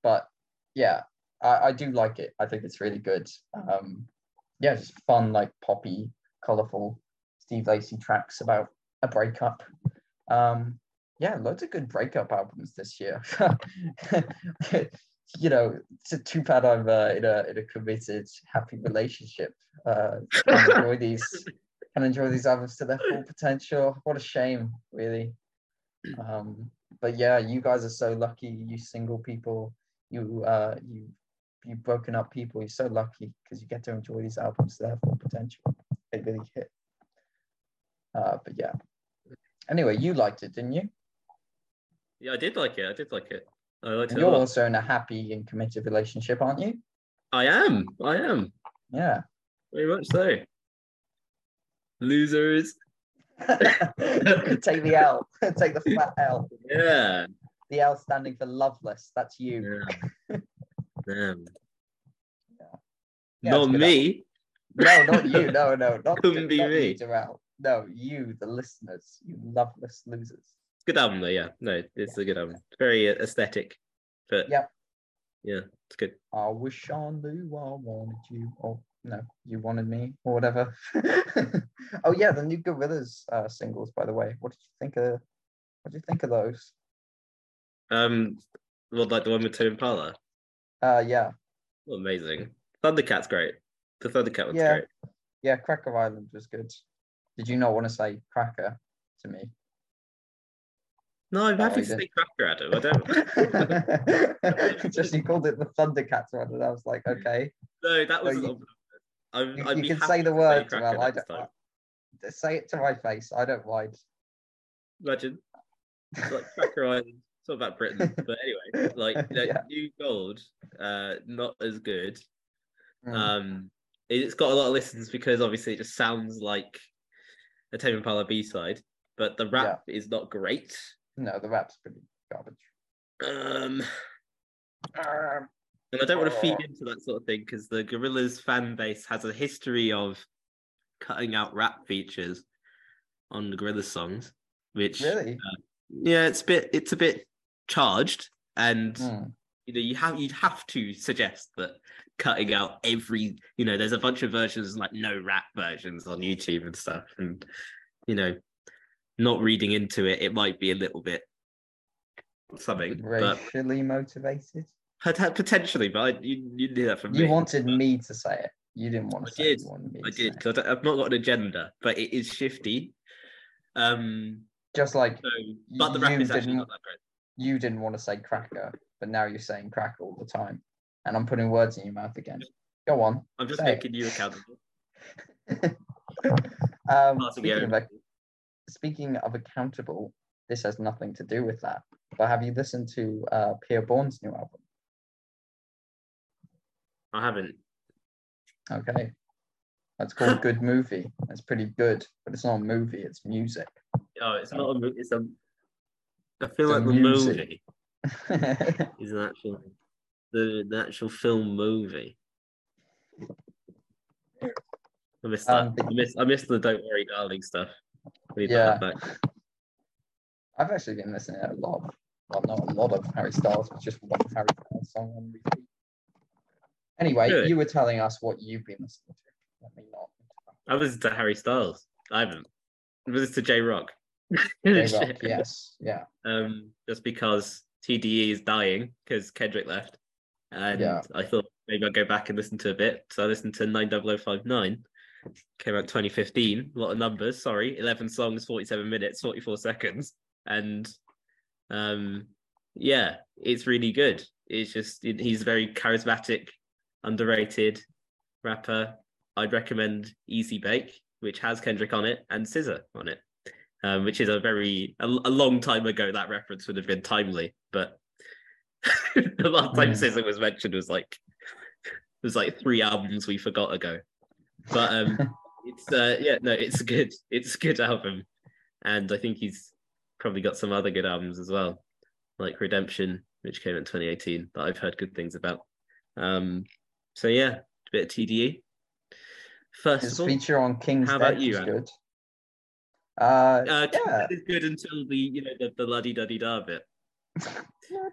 but yeah, I, I do like it. I think it's really good. Um yeah, just fun, like poppy, colorful Steve Lacy tracks about a breakup. Um, yeah, loads of good breakup albums this year. you know, it's too bad I'm uh, in a in a committed, happy relationship. Uh, can enjoy these, can enjoy these albums to their full potential. What a shame, really. Um, but yeah, you guys are so lucky. You single people, you uh, you you broken up people. You're so lucky because you get to enjoy these albums to their full potential. They really hit. Uh, but yeah. Anyway, you liked it, didn't you? Yeah, I did like it. I did like it. I liked it. You're also in a happy and committed relationship, aren't you? I am. I am. Yeah. Very much so. Losers. Take the L. Take the flat L. Yeah. The L standing for loveless. That's you. Yeah. Damn. Yeah, Not it's me. No, not you. No, no, not, Couldn't be not me. Darrell. No, you, the listeners, you loveless losers. Good album though. Yeah. No, it's a good album. It's very uh, aesthetic, but yeah, yeah, it's good. I wish I knew I wanted you. Oh no, you wanted me, or whatever. oh yeah, the new Gorillaz uh, singles, by the way. What did you think of? What did you think of those? Um, well, like the one with Tame Impala. Uh, yeah, amazing. Thundercat's great. The Thundercat one's Yeah. great. yeah. Cracker Island was good. Did you not want to say cracker to me? No, I'm Oh, happy to say Cracker Adam. I don't. Just you called it the Thundercats one, and I was like, okay. No, that was. you- I'm, You, you can say the to words, well, I don't. I- say it to my face. I don't mind. Imagine. It's like Cracker Island. It's all about Britain. But anyway, like Yeah. New Gold, uh, not as good. Mm. Um, it's got a lot of listens because obviously it just sounds like a Tame Impala B side, but the rap is not great. no, the rap's pretty garbage. Um, Um, and I don't want to feed Oh. into that sort of thing because the Gorillaz fan base has a history of cutting out rap features on the Gorillaz songs, which really? yeah, it's a bit it's a bit charged, and Mm. you know you have you'd have to suggest that cutting out every you know there's a bunch of versions like no rap versions on YouTube and stuff, and you know not reading into it, it might be a little bit something, but Racially motivated. potentially, but I, you you knew that from me. You wanted me to say it. You didn't want I to say it. did. You me I did because I've not got an agenda, but it is shifty. Um, Just like so, but the rap you is actually not that great. You didn't want to say cracker, but now you're saying cracker all the time. And I'm putting words in your mouth again. Go on. I'm just say it. making you accountable. Um, speaking, of, speaking of accountable, this has nothing to do with that. But have you listened to uh, Pi'erre Bourne's new album? I haven't. Okay. That's called Good Movie. It's pretty good, but it's not a movie, it's music. Oh, it's not a movie. It's a. I feel a like the music. movie is an actual the, the actual film movie. I missed that. Um, I missed. I missed the "Don't Worry, Darling" stuff. Yeah. I've actually been listening to a lot of, well, not a lot of Harry Styles, but just one Harry Styles song on repeat. Anyway, Really? you were telling us what you've been listening to. Let me not. I listened to Harry Styles. I haven't. I listened to Jay Rock. Jay Rock, yes, yeah. um, just because TDE is dying because Kendrick left, and Yeah. I thought maybe I'd go back and listen to a bit. So I listened to 90059. Came out 2015. A lot of numbers. Sorry, 11 songs, 47 minutes, 44 seconds, and um, yeah, it's really good. It's just he's a very charismatic, underrated rapper. I'd recommend Easy Bake, which has Kendrick on it and SZA on it um, which is a very a, a long time ago. That reference would have been timely, but the last time. SZA was mentioned was like it was like three albums we forgot ago. But um, it's uh, yeah, no, it's a good. It's a good album, and I think he's probably got some other good albums as well, like Redemption, which came in 2018 that I've heard good things about. Um, so yeah, a bit of TDE. First His of all, feature on King's how about you, good. Uh, Uh, yeah. is good until the you know the, the luddy duddy da bit. What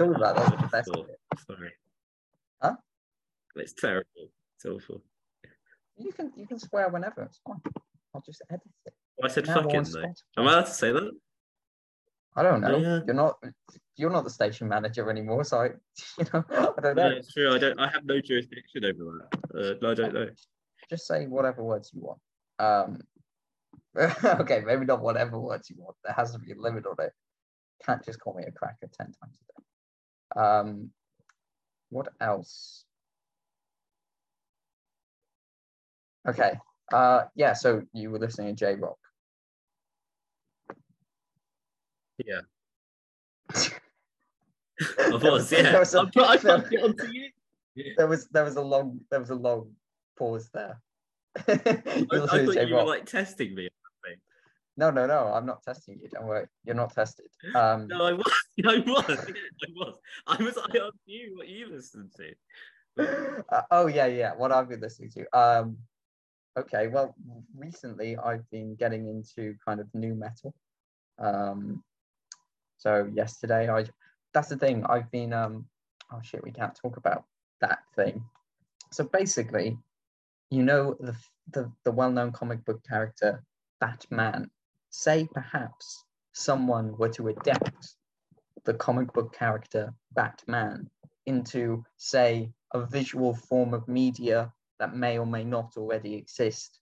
are about? That was the best. Sorry. Huh? It's terrible. It's awful. You can you can swear whenever. It's fine. I'll just edit it. I said Now fucking though. Spotify. Am I allowed to say that? I don't know. Yeah. You're not you're not the station manager anymore, so I, you know I don't No, know. it's true. I don't. I have no jurisdiction over that. Uh, I don't know. Just say whatever words you want. Um, okay, maybe not whatever words you want. There has to be a limit on it. Can't just call me a cracker ten times a day. Um, what else? Okay. Uh, yeah. So you were listening to Jay Rock. Yeah. Was. There Yeah. was a- I put, I put it onto you. there was there was a long there was a long pause there. I, I thought you were like testing me. No, no, no. I'm not testing you. Don't worry. You're not tested. Um, No, I was. I was. I was. I was. I asked you what you listened to. uh, oh yeah, yeah. What I've been listening to. Um, okay. Well, recently I've been getting into kind of nu metal. Um, so yesterday I. That's the thing. I've been. Um, oh shit. We can't talk about that thing. So basically, you know the the, the well-known comic book character Batman. Say perhaps someone were to adapt the comic book character Batman into, say, a visual form of media that may or may not already exist.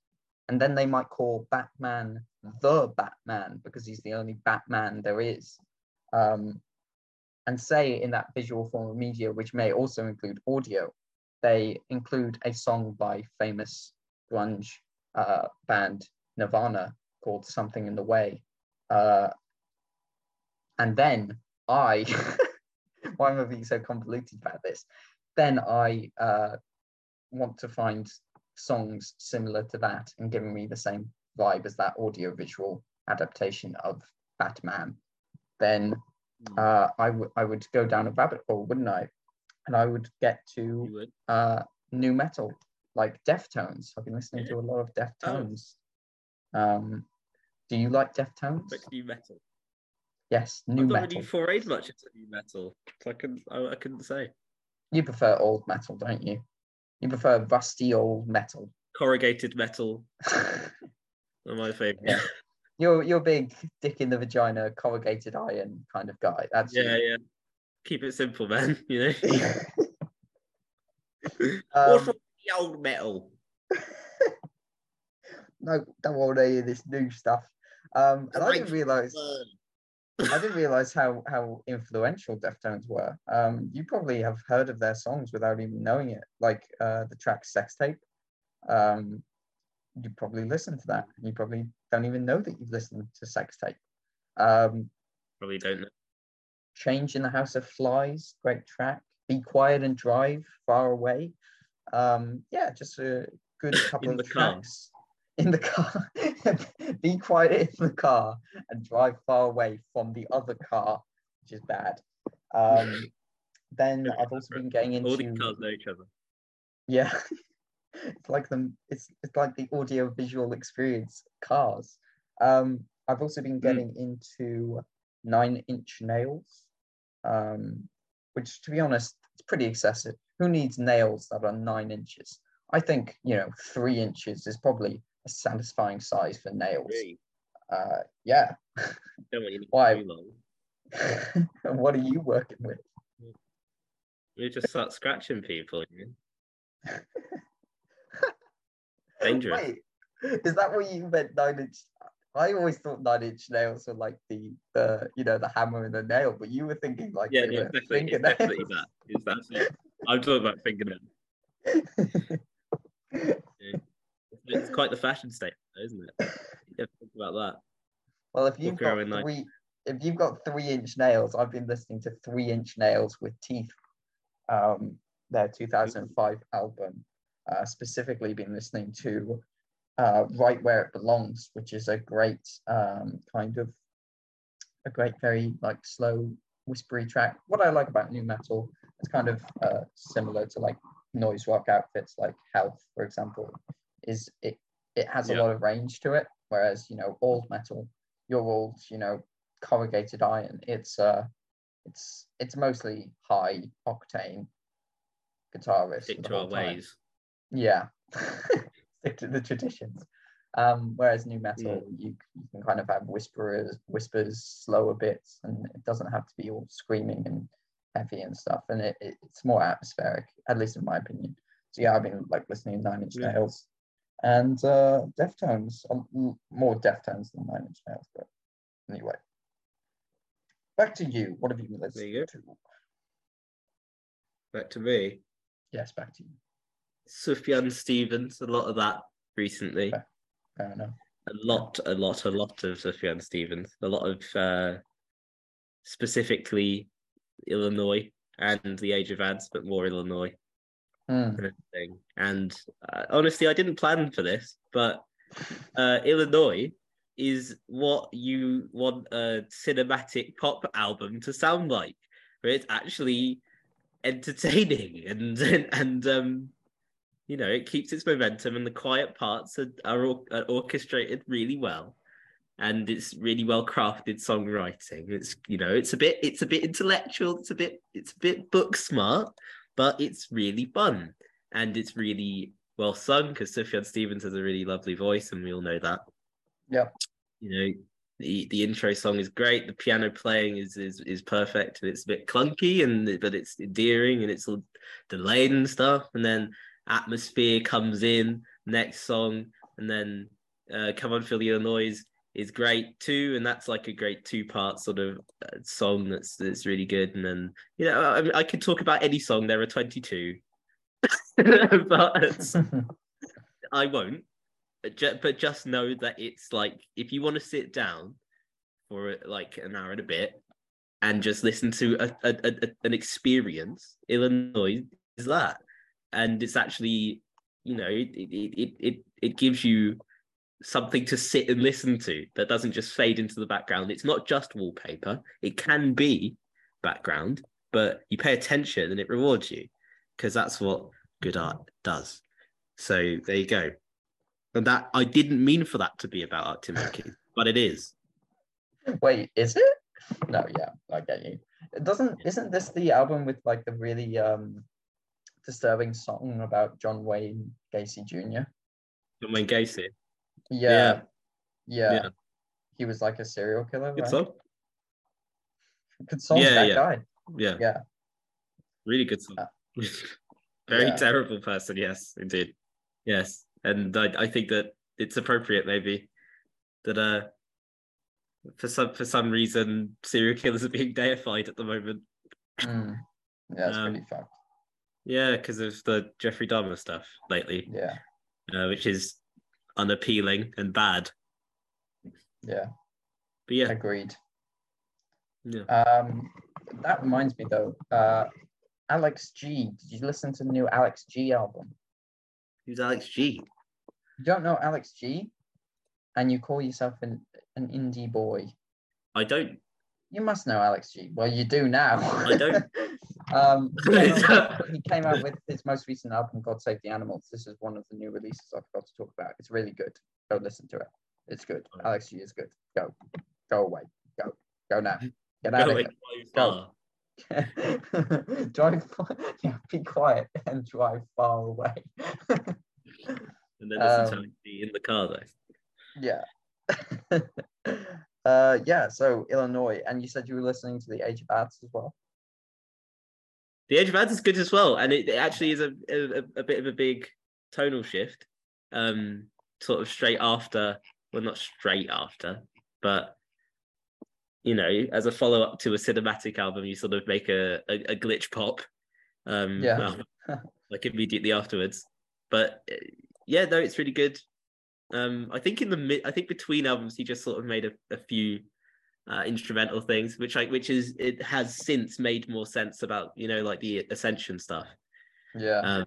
And then they might call Batman the Batman because he's the only Batman there is. Um, and say in that visual form of media, which may also include audio, they include a song by famous grunge uh, band Nirvana called Something in the Way. Uh, and then I, why am I being so convoluted about this? Then I uh, want to find songs similar to that and giving me the same vibe as that audio visual adaptation of Batman. Then Hmm. uh, I, w- I would go down a rabbit hole, wouldn't I? And I would get to would. uh, nu metal, like Deftones. I've been listening to a lot of Oh. Deftones. Um, do you like Deftones? But nu metal. Yes, I've new not metal. really forayed much into nu metal. So I couldn't. I, I couldn't say. You prefer old metal, don't you? You prefer rusty old metal. Corrugated metal my favorite. Yeah. you're you're a big dick in the vagina, corrugated iron kind of guy. That's you. yeah, yeah. Keep it simple, man. You know. Um, What's wrong with the old metal? no, don't want to hear this new stuff. Um, and I didn't realize. I didn't realize how how influential Deftones were. Um, you probably have heard of their songs without even knowing it, like uh, the track "Sex Tape." Um, you probably listened to that. and You probably don't even know that you've listened to "Sex Tape." Um, Probably don't know. "Change in the House of Flies," great track. "Be Quiet and Drive," "Far Away." Um, yeah, just a good couple In of the car. tracks in the car. Be quiet in the car and drive far away from the other car, which is bad. Um, then I've also been getting into. All the cars know each other. yeah, it's like them. It's it's like the audio visual experience cars. Um, I've also been getting into Nine Inch Nails, um, which to be honest, it's pretty excessive. Who needs nails that are nine inches? I think you know three inches is probably a satisfying size for nails. Really? Uh, yeah. Don't want you to Why? what are you working with? You just start scratching people. You know? Dangerous. Wait, is that what you meant? Nine inch. I always thought nine inch nails were like the the you know the hammer and the nail, but you were thinking like Yeah, they no, were it's definitely, it's fingernails. definitely that. It's definitely. I'm talking about fingernails. It's quite the fashion statement, isn't it? You have to think about that. well, if you've Walk got like- three, if you've got three inch nails, I've been listening to Three Inch Nails with Teeth, um, their 2005 album. Uh, specifically, been listening to uh, Right Where It Belongs, which is a great um, kind of a great, very like slow, whispery track. What I like about nu metal, it's kind of uh, similar to like noise rock outfits like Health, for example, is it it has a lot of range to it. Whereas you know old metal, your old you know corrugated iron, it's uh it's it's mostly high octane guitarists. Stick to our time. ways. Yeah, stick to the traditions. Um, whereas nu metal, you, you can kind of have whisperers, whispers, slower bits, and it doesn't have to be all screaming and heavy and stuff. And it, it- it's more atmospheric, at least in my opinion. So yeah, I've been like listening to Nine Inch Yeah. Nails and uh, Deftones, um, more Deftones than Nine Inch Nails. But anyway, back to you. What have you been listening to? Back to me. Yes, back to you. Sufjan Stevens, a lot of that recently. Okay. Fair enough. A lot, a lot, a lot of Sufjan Stevens. A lot of uh, specifically Illinois and the Age of Adz, but more Illinois kind of thing. And uh, honestly, I didn't plan for this, but uh, Illinois is what you want a cinematic pop album to sound like, where it's actually entertaining and and, and um, you know, it keeps its momentum, and the quiet parts are, are, are orchestrated really well. And it's really well crafted songwriting. It's you know, it's a bit, it's a bit intellectual. It's a bit, it's a bit book smart, but it's really fun and it's really well sung because Sufjan Stevens has a really lovely voice, and we all know that. Yeah. You know, the the intro song is great. The piano playing is is is perfect, and it's a bit clunky, and but it's endearing, and it's all delayed and stuff. And then atmosphere comes in next song, and then uh, "Come On Feel the noise is great too, and that's like a great two part sort of uh, song that's that's really good. And then you know, I, I could talk about any song. There are twenty two, but I won't. but just know that it's like if you want to sit down for like an hour and a bit and just listen to a, a, a, an experience, Illinois is that, and it's actually you know it it it it, gives you something to sit and listen to that doesn't just fade into the background. It's not just wallpaper. It can be background, but you pay attention and it rewards you because that's what good art does. So there you go. And that I didn't mean for that to be about art making, but it is. Wait, is it? No, yeah, I get you. It doesn't isn't this the album with like the really um disturbing song about John Wayne Gacy Jr.? John Wayne Gacy. Yeah. Yeah. Yeah. He was like a serial killer. Good right? song. Good song. Yeah, that yeah. guy. Yeah. Yeah. Really good song. Uh, Very yeah. terrible person, yes, indeed. Yes. And I, I think that it's appropriate maybe that uh for some for some reason serial killers are being deified at the moment. Mm. Yeah, it's Um, pretty fucked. Yeah, because of the Jeffrey Dahmer stuff lately, Yeah. uh, which is unappealing and bad. Yeah. But yeah, Agreed. yeah. Um, that reminds me though. Uh, Alex G. Did you listen to the new Alex G album? who's Alex G? You don't know Alex G, and you call yourself an an indie boy. I don't. You must know Alex G. Well, you do now. I don't. um, he came out- he came out with his most recent album, God Save the Animals. This is one of the new releases I forgot to talk about. It's really good. Go listen to it. It's good. Alex G is good. Go, go away. Go, go now. Get out of here. Go. drive. far- Yeah, be quiet and drive far away. And then listen to Um, Alex G in the car though. yeah. uh, yeah. So Illinois, and you said you were listening to the Age of Adz as well. The Age of Adz is good as well, and it, it actually is a, a a bit of a big tonal shift. Um, sort of straight after, well, not straight after, but you know, as a follow up to a cinematic album, you sort of make a a, a glitch pop. Um, Yeah. like immediately afterwards. But yeah, no, it's really good. Um, I think in the mid, I think between albums, he just sort of made a, a few uh, instrumental things, which I which is it has since made more sense about you know like the Ascension stuff, Yeah. um,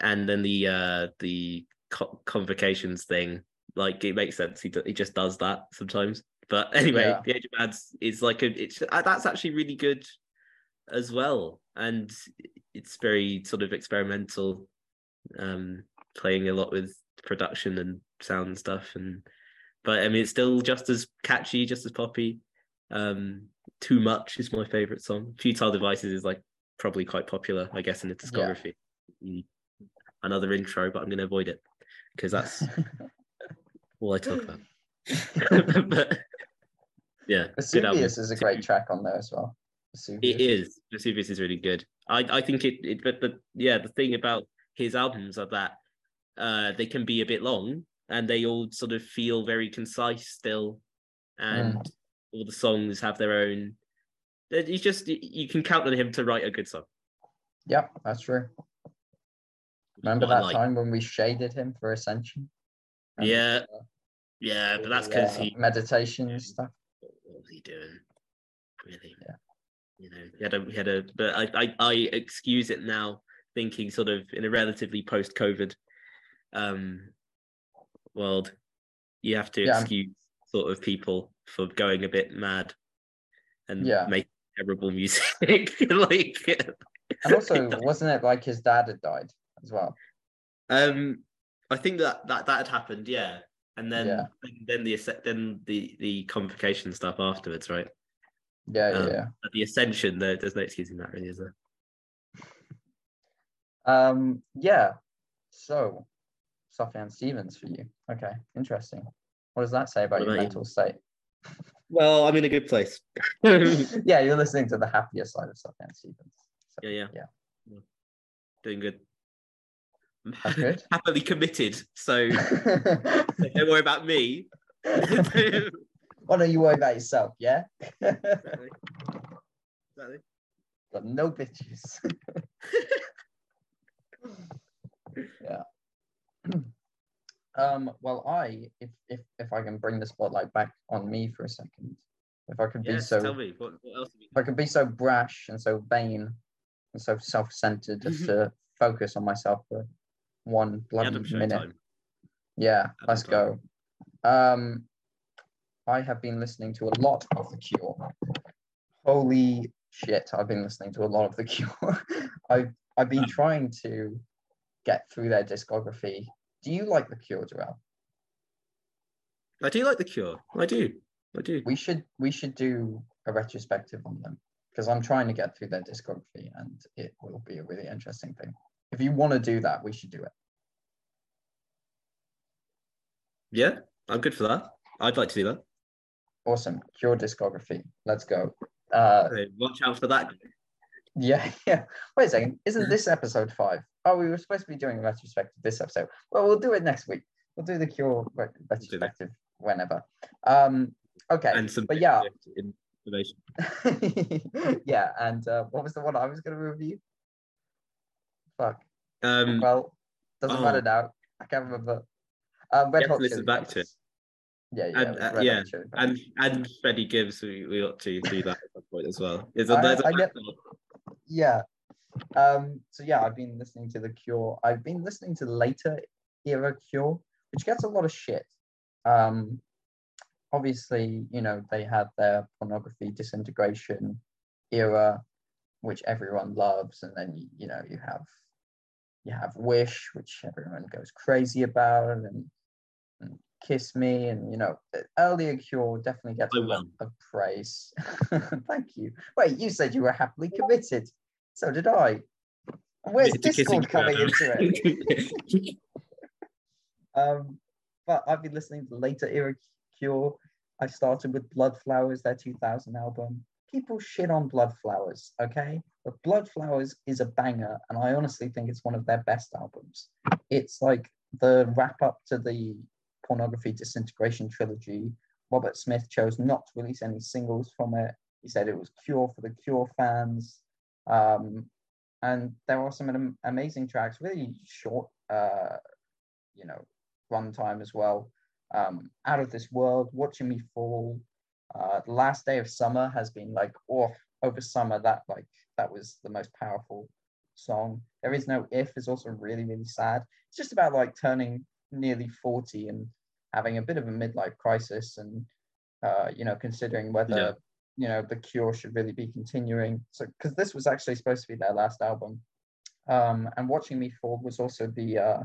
and then the uh, the co- convocations thing. Like it makes sense. He do, he just does that sometimes. But anyway, Yeah. the Age of Adz is like a it's uh, that's actually really good as well, and it's very sort of experimental, um, playing a lot with production and sound and stuff, and but I mean it's still just as catchy, just as poppy. Um, Too much is my favorite song. Futile Devices is like probably quite popular, I guess, in the discography. Mm. Another intro, but I'm going to avoid it because that's all I talk about. but yeah. Vesuvius is a great track on there as well. Vesuvius. It is. Vesuvius is really good. I, I think it, it but but yeah, the thing about his albums are that uh they can be a bit long and they all sort of feel very concise still. And all the songs have their own he's just you can count on him to write a good song. Yeah, that's true. Remember that like. time when we shaded him for Ascension? And, Yeah, uh, Yeah, but that's because uh, he meditation and stuff. what was he doing? Really? Yeah. You know, he had a he had a but I, I I excuse it now, thinking sort of in a relatively post COVID um world, you have to Yeah, excuse sort of people for going a bit mad and Yeah. make terrible music. like And also, wasn't it like his dad had died as well? Um, I think that that that had happened, yeah, and then Yeah. then, the then the the convocation stuff afterwards, right? Yeah, yeah, Um, yeah. The ascension, there, there's no excusing that, really, is there? Um, yeah. So, Sufjan Stevens for you. Okay, interesting. What does that say about your about you? mental state? Well, I'm in a good place. yeah, yeah, you're listening to the happier side of Sufjan Stevens. So, yeah, Yeah. doing good. I'm good. happily committed, so don't worry about me. Why don't you worry about yourself? Yeah. Exactly. Got no bitches. yeah. Um, well, I, if if if I can bring the spotlight back on me for a second, if I could be so, tell me what, what else if I could be so brash and so vain and so self-centered as to focus on myself for one bloody minute. Showtime. Yeah, Adam let's go. Um, I have been listening to a lot of The Cure. Holy shit, I've been listening to a lot of The Cure. I've I've been trying to get through their discography. Do you like The Cure, Jarrell? I do like the Cure. I do. I do. We should we should do a retrospective on them because I'm trying to get through their discography and it will be a really interesting thing. If you want to do that, we should do it. Yeah, I'm good for that. I'd like to do that. Awesome. Cure discography. Let's go. Uh, Okay, watch out for that. Yeah, yeah. Wait a second. Isn't this episode five? Oh, we were supposed to be doing a retrospective this episode. Well, we'll do it next week. We'll do the Cure retrospective whenever. Um, okay. And some but yeah. information. yeah, and uh, what was the one I was going to review? Fuck. Um, Well, doesn't oh. matter now. I can't remember. Um, Red You have to Hot listen Chili back to. Yeah, yeah, And, uh, yeah, Chili and and Freddie Gibbs, we, we ought to do that at some point as well. Is I- there's get-. Yeah. Um, so yeah, I've been listening to the Cure. I've been listening to later era Cure, which gets a lot of shit. Um, obviously, you know, they had their pornography disintegration era, which everyone loves, and then you, know you have you have Wish, which everyone goes crazy about, and, and Kiss Me, and you know, earlier Cure definitely gets I a lot of praise. Thank you. Wait, you said you were happily committed. So did I. Where's Discord coming into it? Um, but I've been listening to later era Cure. I started with Blood Flowers, their 2000 album. People shit on Blood Flowers, okay? But Blood Flowers is a banger, and I honestly think it's one of their best albums. It's like the wrap up to the pornography disintegration trilogy. Robert Smith chose not to release any singles from it. He said it was Cure for the Cure fans. Um, and there are some am- amazing tracks, really short, uh, you know, runtime as well. Um, Out of This World, Watching Me Fall, uh, The Last Day of Summer has been like, oh, over summer, that like, that was the most powerful song. There Is No If is also really, really sad. It's just about like turning nearly 40 and having a bit of a midlife crisis and, uh, you know, considering whether, Yeah. You know, The Cure should really be continuing. So, because this was actually supposed to be their last album. Um, and Watching Me Fall was also the, uh,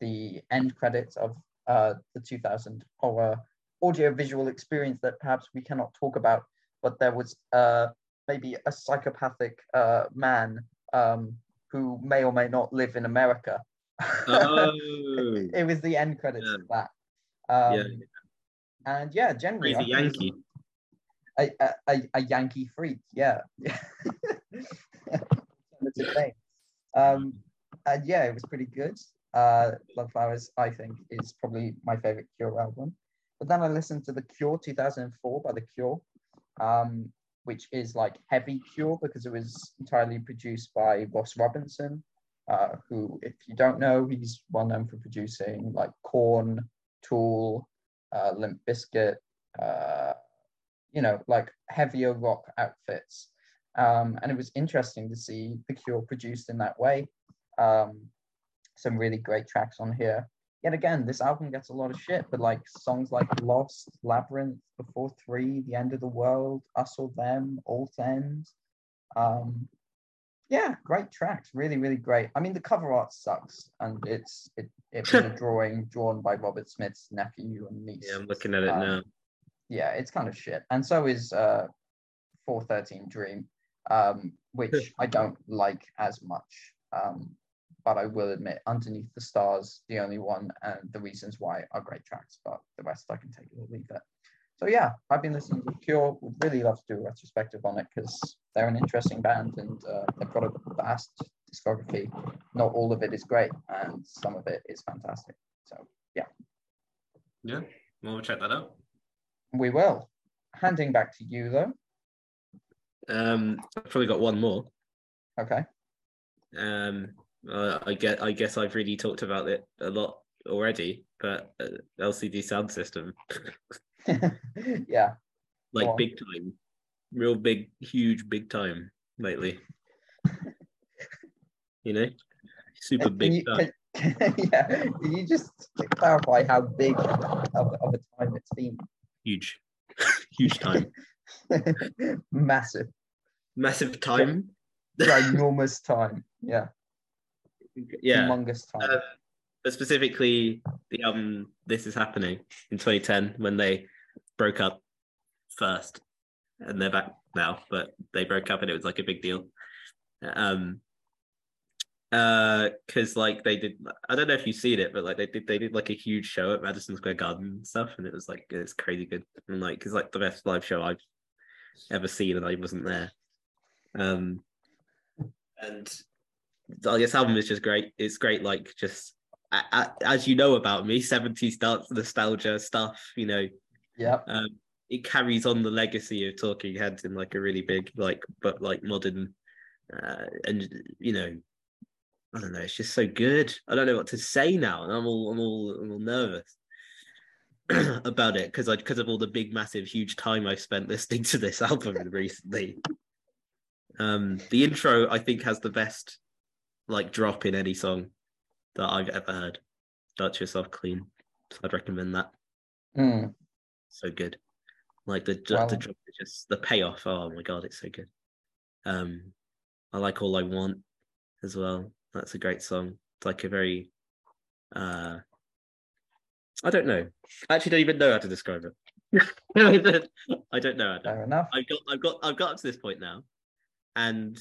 the end credits of uh, the 2000 horror audio-visual experience that perhaps we cannot talk about, but there was uh, maybe a psychopathic uh, man um, who may or may not live in America. Oh, it, it was the end credits Yeah. of that. Um, Yeah. And yeah, generally, crazy Yankee. A, a, a, a Yankee freak, yeah. Alternative name. Um, and yeah, it was pretty good. Uh, Love Flowers, I think, is probably my favorite Cure album. But then I listened to The Cure 2004 by The Cure, um, which is like heavy Cure because it was entirely produced by Ross Robinson, uh, who, if you don't know, he's well known for producing like Korn, Tool, uh, Limp Bizkit, uh, you know, like heavier rock outfits. Um, and it was interesting to see The Cure produced in that way. Um, some really great tracks on here. Yet again, this album gets a lot of shit, but like songs like Lost, Labyrinth, Before Three, The End of the World, Us or Them, Alt End. Um, yeah, great tracks, really, really great. I mean, the cover art sucks, and it's it, it was a drawing drawn by Robert Smith's nephew and niece. Yeah, I'm looking at it Um, now. Yeah, it's kind of shit. And so is uh 413 Dream, um, which I don't like as much. Um, but I will admit, Underneath the Stars, the only one, and the reasons why are great tracks, but the rest I can take it or leave it. So yeah, I've been listening to Cure. Would really love to do a retrospective on it because they're an interesting band and uh, they've got a vast discography. Not all of it is great, and some of it is fantastic. So Yeah, Yeah, we'll check that out. We will. Handing back to you though. Um, I've probably got one more. Okay. Um, uh, I get. I guess I've really talked about it a lot already, but uh, LCD Soundsystem, yeah. like big time, real big, huge, big time lately. you know, super Can big you, time. can, yeah. Can you just clarify how big of, of a time it's been? Huge, huge time, Massive, massive time. ginormous time. Yeah. yeah, Humongous time. Uh, but specifically the um this is happening in 2010 when they broke up first and they're back now but they broke up and it was like a big deal um uh because like they did i don't know if you've seen it but like they did they did like a huge show at madison square garden and stuff and it was like it's crazy good. And like it's like the best live show i've ever seen and i wasn't there. Um and like, this album is just great. It's great like just as you know about me 70s dance nostalgia stuff you know. Yeah um, it carries on the legacy of Talking Heads in like a really big, like, but like modern, uh, and you know, I don't know. It's just so good. I don't know what to say now, and I'm all, I'm all, I'm all nervous about it because I, because of all the big, massive, huge time I've spent listening to this album recently. Um, the intro I think has the best, like, drop in any song that I've ever heard. Dance Yrself Clean. So I'd recommend that Mm. so good. Like the the, the drop is just the payoff. Oh my god, it's so good. Um, I like all I want as well. That's a great song. It's like a very, uh, I don't know. I actually don't even know how to describe it. I don't know. Fair enough. I've got, I've got, I've got up to this point now, and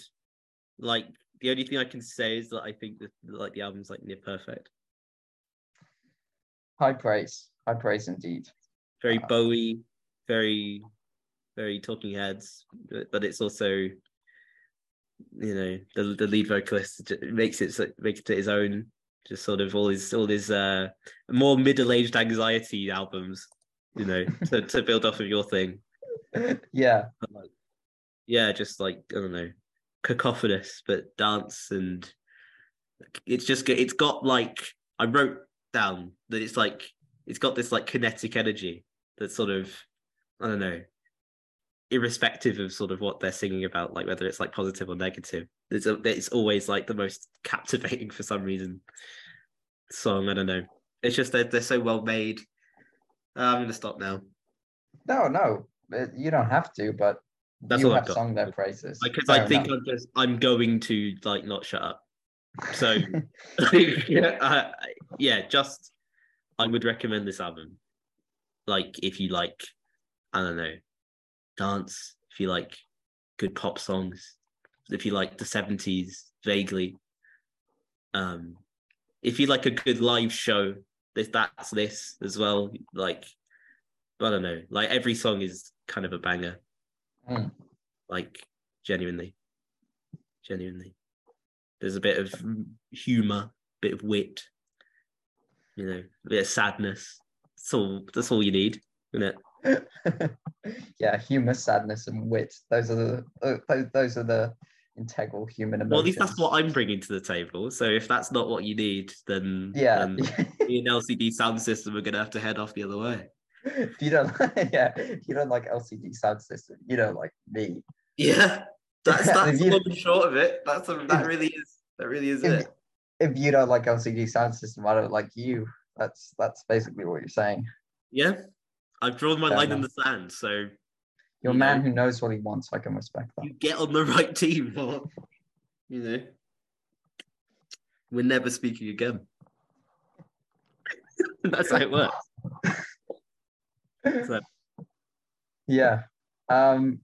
like the only thing I can say is that I think that like the album's like near perfect. High praise. High praise indeed. very Uh, Bowie, very, very Talking Heads, but it's also, you know, the the lead vocalist makes it makes it his own. Just sort of all his all his uh more middle aged anxiety albums, you know, to to build off of your thing. yeah. Like, yeah, just like I don't know, cacophonous but dance and it's just it's got like I wrote down that it's like it's got this like kinetic energy that sort of I don't know, irrespective of sort of what they're singing about, like whether it's like positive or negative. It's a, it's always like the most captivating for some reason song. I don't know. It's just they're they're so well made. Uh, I'm gonna stop now No, no. uh, You don't have to, but That's you all I've got. sung their praises. because Fair I think enough. I'm just I'm going to like not shut up. So yeah, uh, yeah, just I would recommend this album. Like if you like, I don't know, dance. If you like good pop songs. If you like the seventies vaguely. Um, if you like a good live show, this that's this as well. Like, I don't know. Like every song is kind of a banger. Mm. Like genuinely, genuinely. There's a bit of humor, bit of wit, you know, a bit of sadness. That's all. That's all you need, isn't it? yeah, humor, sadness, and wit. Those are the uh, those, those are the integral human emotions. Well, at least that's what I'm bringing to the table. So if that's not what you need, then Yeah. then and LCD Soundsystem are gonna have to head off the other way. if you don't, yeah, if you don't like LCD Soundsystem, you don't like me. Yeah, that's that's you- short of it. That's a, that really is that really is If, it. if you don't like LCD Soundsystem, I don't like you. That's that's basically what you're saying. Yeah, I've drawn my Fair line in the sand. So You're You a man know. who knows what he wants. I can respect that. you get on the right team, or you know, we're never speaking again. That's how it works. So, Yeah. Um,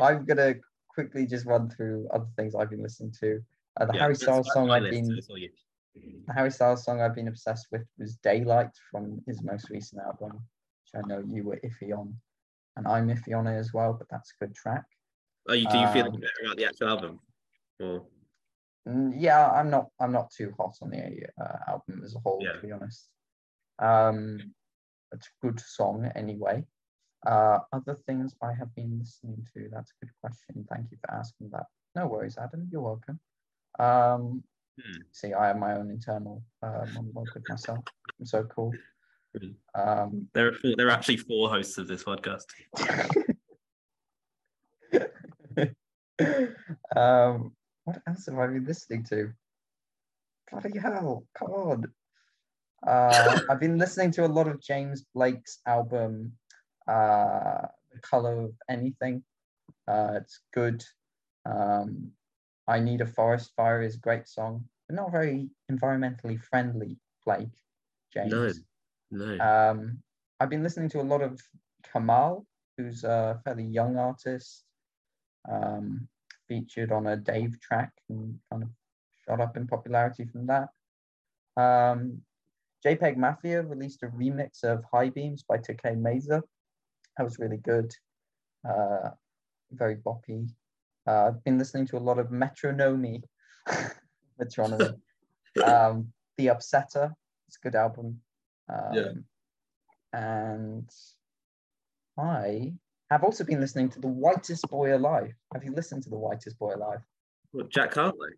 I'm gonna quickly just run through other things I've been listening to. Uh, the yeah, Harry Styles song I've been so it's all you. the Harry Styles song I've been obsessed with was Daylight from his most recent album, which I know you were iffy on, and I'm iffy on it as well. But that's a good track. Oh, you, do you feel Um, better about the actual album? Or Mm, yeah, I'm not. I'm not too hot on the uh, album as a whole, Yeah. to be honest. Um, it's a good song anyway. Uh, other things I have been listening to. That's a good question. Thank you for asking that. No worries, Adam. You're welcome. Um, Hmm. See, I have my own internal uh, monologue with myself. I'm so cool. Um, There are four, there are actually four hosts of this podcast. um, what else have I been listening to? Bloody hell, come on. Uh, I've been listening to a lot of James Blake's album, uh, The Color of Anything. Uh, it's good. Um, I Need a Forest Fire is a great song, but not very environmentally friendly, Blake, James. No, no. Um, I've been listening to a lot of Kamal, who's a fairly young artist, um, featured on a Dave track and kind of shot up in popularity from that. Um, JPEG Mafia released a remix of High Beams by 2K Mesa. That was really good, uh, very boppy. Uh, I've been listening to a lot of Metronomy, Metronomy. um, the Upsetter, it's a good album. Um, Yeah. And I have also been listening to The Whitest Boy Alive. Have you listened to The Whitest Boy Alive? What, Jack Hartley?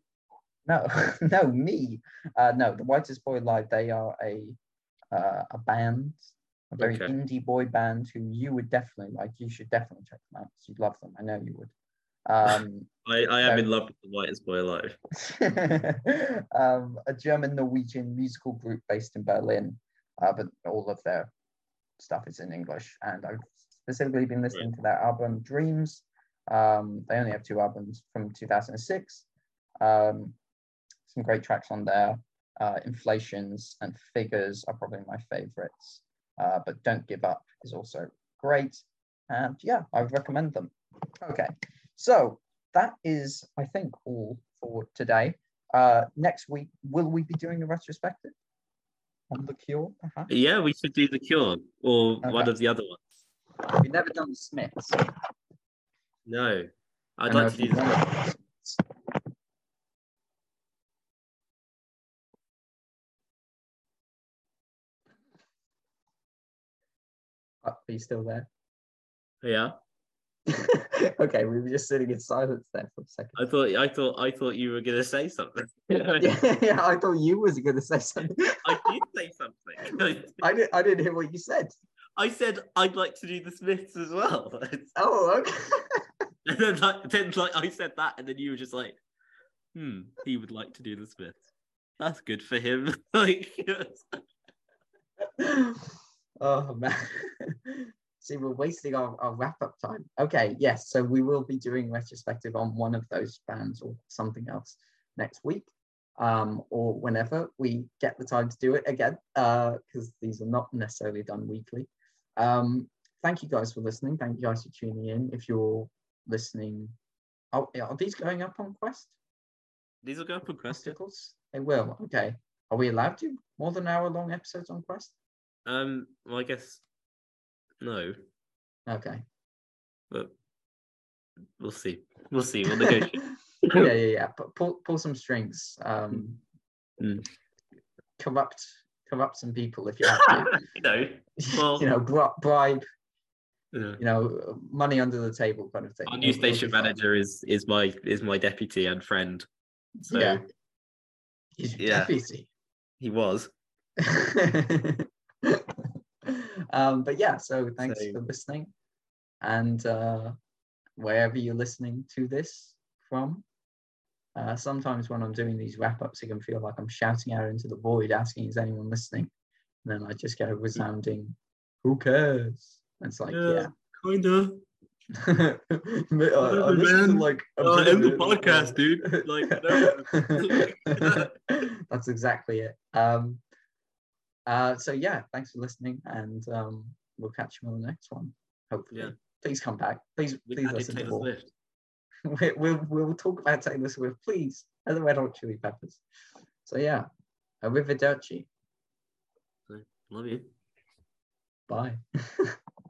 No, no, me. Uh, no, The Whitest Boy Alive, they are a uh, a band, a very Okay. indie boy band who you would definitely like. You should definitely check them out 'cause you'd love them. I know you would. Um, I, I am No. in love with the whitest boy alive. um, a German Norwegian musical group based in Berlin, uh, but all of their stuff is in English. And I've specifically been listening to their album Dreams. Um, they only have two albums from 2006. Um, some great tracks on there. Uh, Inflations and Figures are probably my favorites. Uh, but Don't Give Up is also great. And yeah, I would recommend them. Okay, so that is, I think, all for today. Uh, next week, will we be doing a retrospective on The Cure, perhaps? Yeah, we should do the cure or one of the other ones. We've never done the Smiths. No, I I'd know like to do you the do the Smiths. Are you still there? Yeah, okay, we were just sitting in silence there for a second. I thought I thought I thought you were gonna say something. yeah, yeah, I thought you was going to say something. I did say something. I didn't. I didn't hear what you said. I said I'd like to do the Smiths as well. Oh, okay. and then like, then like I said that, and then you were just like, "Hmm, he would like to do the Smiths. That's good for him." like, oh man. See, we're wasting our, our wrap up time. Okay, yes. So we will be doing retrospective on one of those bands or something else next week. Um, or whenever we get the time to do it again, because these are not necessarily done weekly. Um, thank you guys for listening. Thank you guys for tuning in. If you're listening, oh, are these going up on Quest? these will go up on question. Questicles? They will. Okay. Are we allowed to more than hour long episodes on Quest? Um, well, I guess no, Okay. but we'll see. We'll see. We'll negotiate. yeah, yeah, yeah. But pull, pull some strings. Um, Mm. corrupt, corrupt some people if you have to. you know, well, you know, bri- bribe. yeah. You know, money under the table kind of thing. our new station fun. manager is is my is my deputy and friend. So Yeah. He's your Yeah. deputy. he was. Um, but yeah, so thanks So- for listening. And uh, wherever you're listening to this from, uh, sometimes when I'm doing these wrap ups, it can feel like I'm shouting out into the void, asking, is anyone listening? And then I just get a resounding, who cares? And it's like, yeah. kinda. I, I man. like Uh, end the podcast, dude. Like, no. That's exactly it. Um, uh, so yeah, thanks for listening, and um, we'll catch you on the next one. Hopefully, Yeah. please come back. Please, we please listen to more. we, we'll we'll talk about Taylor Swift, please, and the Red Hot Chili Peppers. So yeah, arrivederci. Love you. Bye.